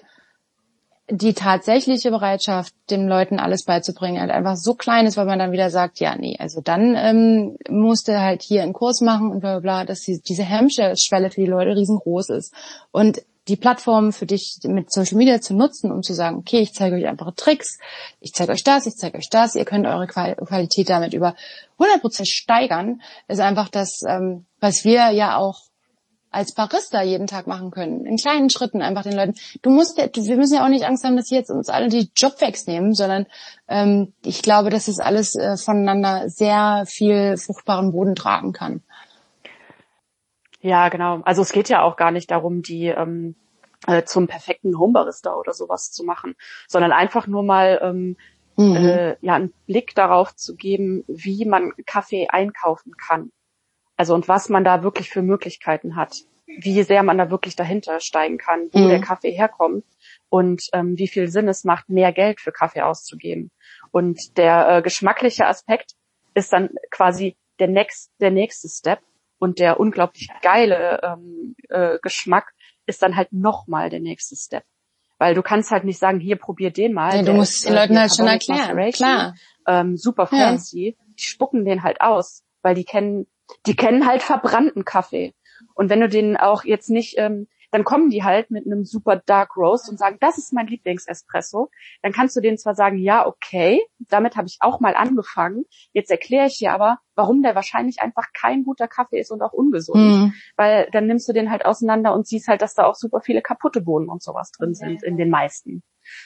die tatsächliche Bereitschaft, den Leuten alles beizubringen, halt einfach so klein ist, weil man dann wieder sagt, ja, nee, also dann ähm, musste halt hier einen Kurs machen und bla bla bla, dass die, diese Hemmschwelle für die Leute riesengroß ist. Und die Plattform für dich mit Social Media zu nutzen, um zu sagen, okay, ich zeige euch einfache Tricks, ich zeige euch das, ich zeige euch das, ihr könnt eure Qual Qualität damit über 100% steigern, ist einfach das, ähm, was wir ja auch als Barista jeden Tag machen können. In kleinen Schritten einfach den Leuten. Du musst, wir müssen ja auch nicht Angst haben, dass sie jetzt uns alle die Job wegnehmen, sondern ähm, ich glaube, dass es alles äh, voneinander sehr viel fruchtbaren Boden tragen kann. Ja, genau. Also es geht ja auch gar nicht darum, die ähm, äh, zum perfekten Homebarista oder sowas zu machen, sondern einfach nur mal ähm, Mhm. äh, ja einen Blick darauf zu geben, wie man Kaffee einkaufen kann. Also und was man da wirklich für Möglichkeiten hat, wie sehr man da wirklich dahinter steigen kann, wo Mhm. der Kaffee herkommt und ähm, wie viel Sinn es macht, mehr Geld für Kaffee auszugeben. Und der äh, geschmackliche Aspekt ist dann quasi der next, der nächste Step und der unglaublich geile ähm, äh, Geschmack ist dann halt nochmal der nächste Step. Weil du kannst halt nicht sagen, hier probier den mal. Ja, du musst ist, den äh, Leuten halt schon erklären. Klar. ähm, super Ja. fancy. Die spucken den halt aus, weil die kennen, die kennen halt verbrannten Kaffee. Und wenn du den auch jetzt nicht, ähm, dann kommen die halt mit einem super Dark Roast und sagen, das ist mein Lieblingsespresso. Dann kannst du denen zwar sagen, ja, okay, damit habe ich auch mal angefangen. Jetzt erkläre ich dir aber, warum der wahrscheinlich einfach kein guter Kaffee ist und auch ungesund. Mhm. Weil dann nimmst du den halt auseinander und siehst halt, dass da auch super viele kaputte Bohnen und sowas drin sind in den meisten.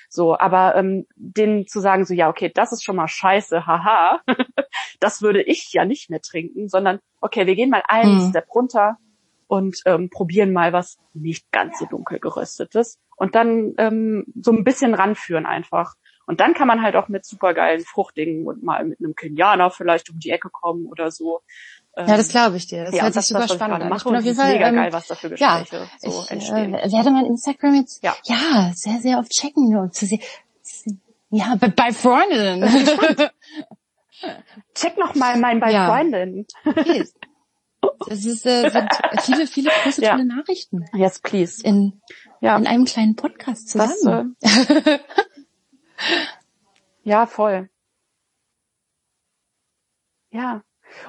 So, aber ähm, denen zu sagen, so ja, okay, das ist schon mal scheiße, haha, *laughs* das würde ich ja nicht mehr trinken, sondern okay, wir gehen mal einen Mhm. Step runter und ähm, probieren mal was nicht ganz so dunkel geröstetes und dann ähm, so ein bisschen ranführen einfach. Und dann kann man halt auch mit supergeilen Fruchtdingen und mal mit einem Kenianer vielleicht um die Ecke kommen oder so. Ja, das Ähm, glaube ich dir. Das ja, hört sich das, super spannend an. Ich bin auf jeden Fall mega ähm, geil, was da für ja, Gespräche so ich entstehen. äh, werde mein Instagram jetzt Ja. ja sehr sehr oft checken um zu sehen. Ja, bei, bei Freundinnen. *laughs* Check noch mal mein bei Ja. Freundin. Okay. Das ist, äh, sind viele, viele große Ja. tolle Nachrichten Yes, please. in, Ja, in einem kleinen Podcast das, zusammen. äh, *laughs* ja, voll. Ja.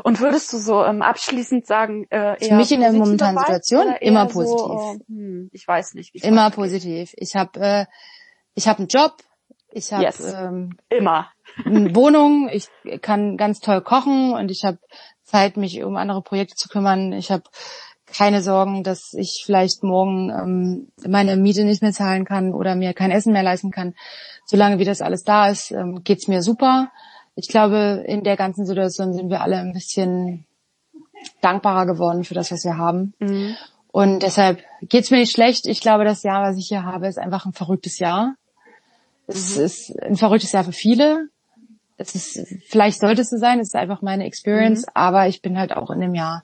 Und würdest du so ähm, abschließend sagen, äh, Für eher mich in der momentanen Situation immer eher so, positiv. äh, hm, ich weiß nicht. wie Immer positiv. Ich habe äh, ich habe einen Job, ich habe Yes. ähm, Immer. eine *laughs* Wohnung, ich kann ganz toll kochen und ich habe Zeit, mich um andere Projekte zu kümmern. Ich habe keine Sorgen, dass ich vielleicht morgen ähm, meine Miete nicht mehr zahlen kann oder mir kein Essen mehr leisten kann. Solange wie das alles da ist, ähm, geht's mir super. Ich glaube, in der ganzen Situation sind wir alle ein bisschen dankbarer geworden für das, was wir haben. Mhm. Und deshalb geht's mir nicht schlecht. Ich glaube, das Jahr, was ich hier habe, ist einfach ein verrücktes Jahr. Es ist ein verrücktes Jahr für viele. Es ist, vielleicht sollte es so sein, es ist einfach meine Experience, aber ich bin halt auch in dem Jahr,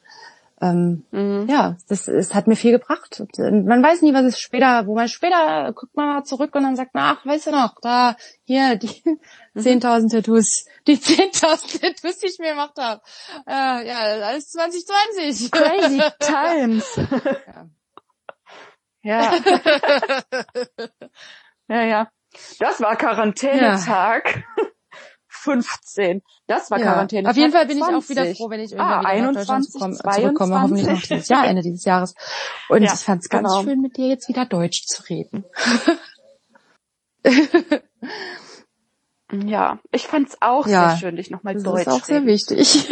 ähm, Mhm. ja, das, es hat mir viel gebracht. Und, man weiß nie, was es später, wo man später guckt man mal zurück und dann sagt, na, ach, weißt du noch, da, hier, die 10.000 Tattoos, die 10.000 Tattoos, die ich mir gemacht habe. Äh, ja, alles 2020. Crazy *laughs* times. *laughs* ja. *laughs* ja, ja. Das war Quarantänetag 15. Das war Ja. Quarantänetag Auf jeden Fall bin ich auch 20. wieder froh, wenn ich irgendwann Ah, wieder nach 21, Deutschland zurückkomme, zurückkomme, hoffentlich noch 22. dieses Jahr, Ende dieses Jahres. Und Ja, ich fand es ganz genau. schön, mit dir jetzt wieder Deutsch zu reden. *laughs* Ja, ich fand's auch Ja, sehr schön, dich nochmal Das Deutsch ist auch sehr reden. wichtig.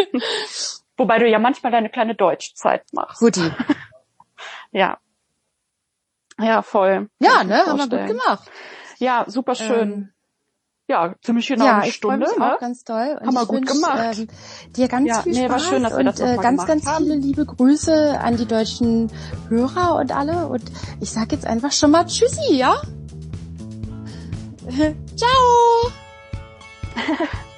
*laughs* Wobei du ja manchmal deine kleine Deutschzeit machst. Guti. *laughs* Ja. Ja, voll. Ja, ne, haben wir gut gemacht. Ja, super schön. Ähm, ja, ziemlich genau ja, eine ich Stunde. mich ne? auch ganz toll. Und Haben wir ich gut wünsch, gemacht. Ähm, dir ganz Ja, viel nee, Spaß war schön, dass wir und das noch äh, ganz, ganz haben. viele liebe Grüße an die deutschen Hörer und alle. Und ich sag jetzt einfach schon mal Tschüssi, ja? *laughs* Ciao! *laughs*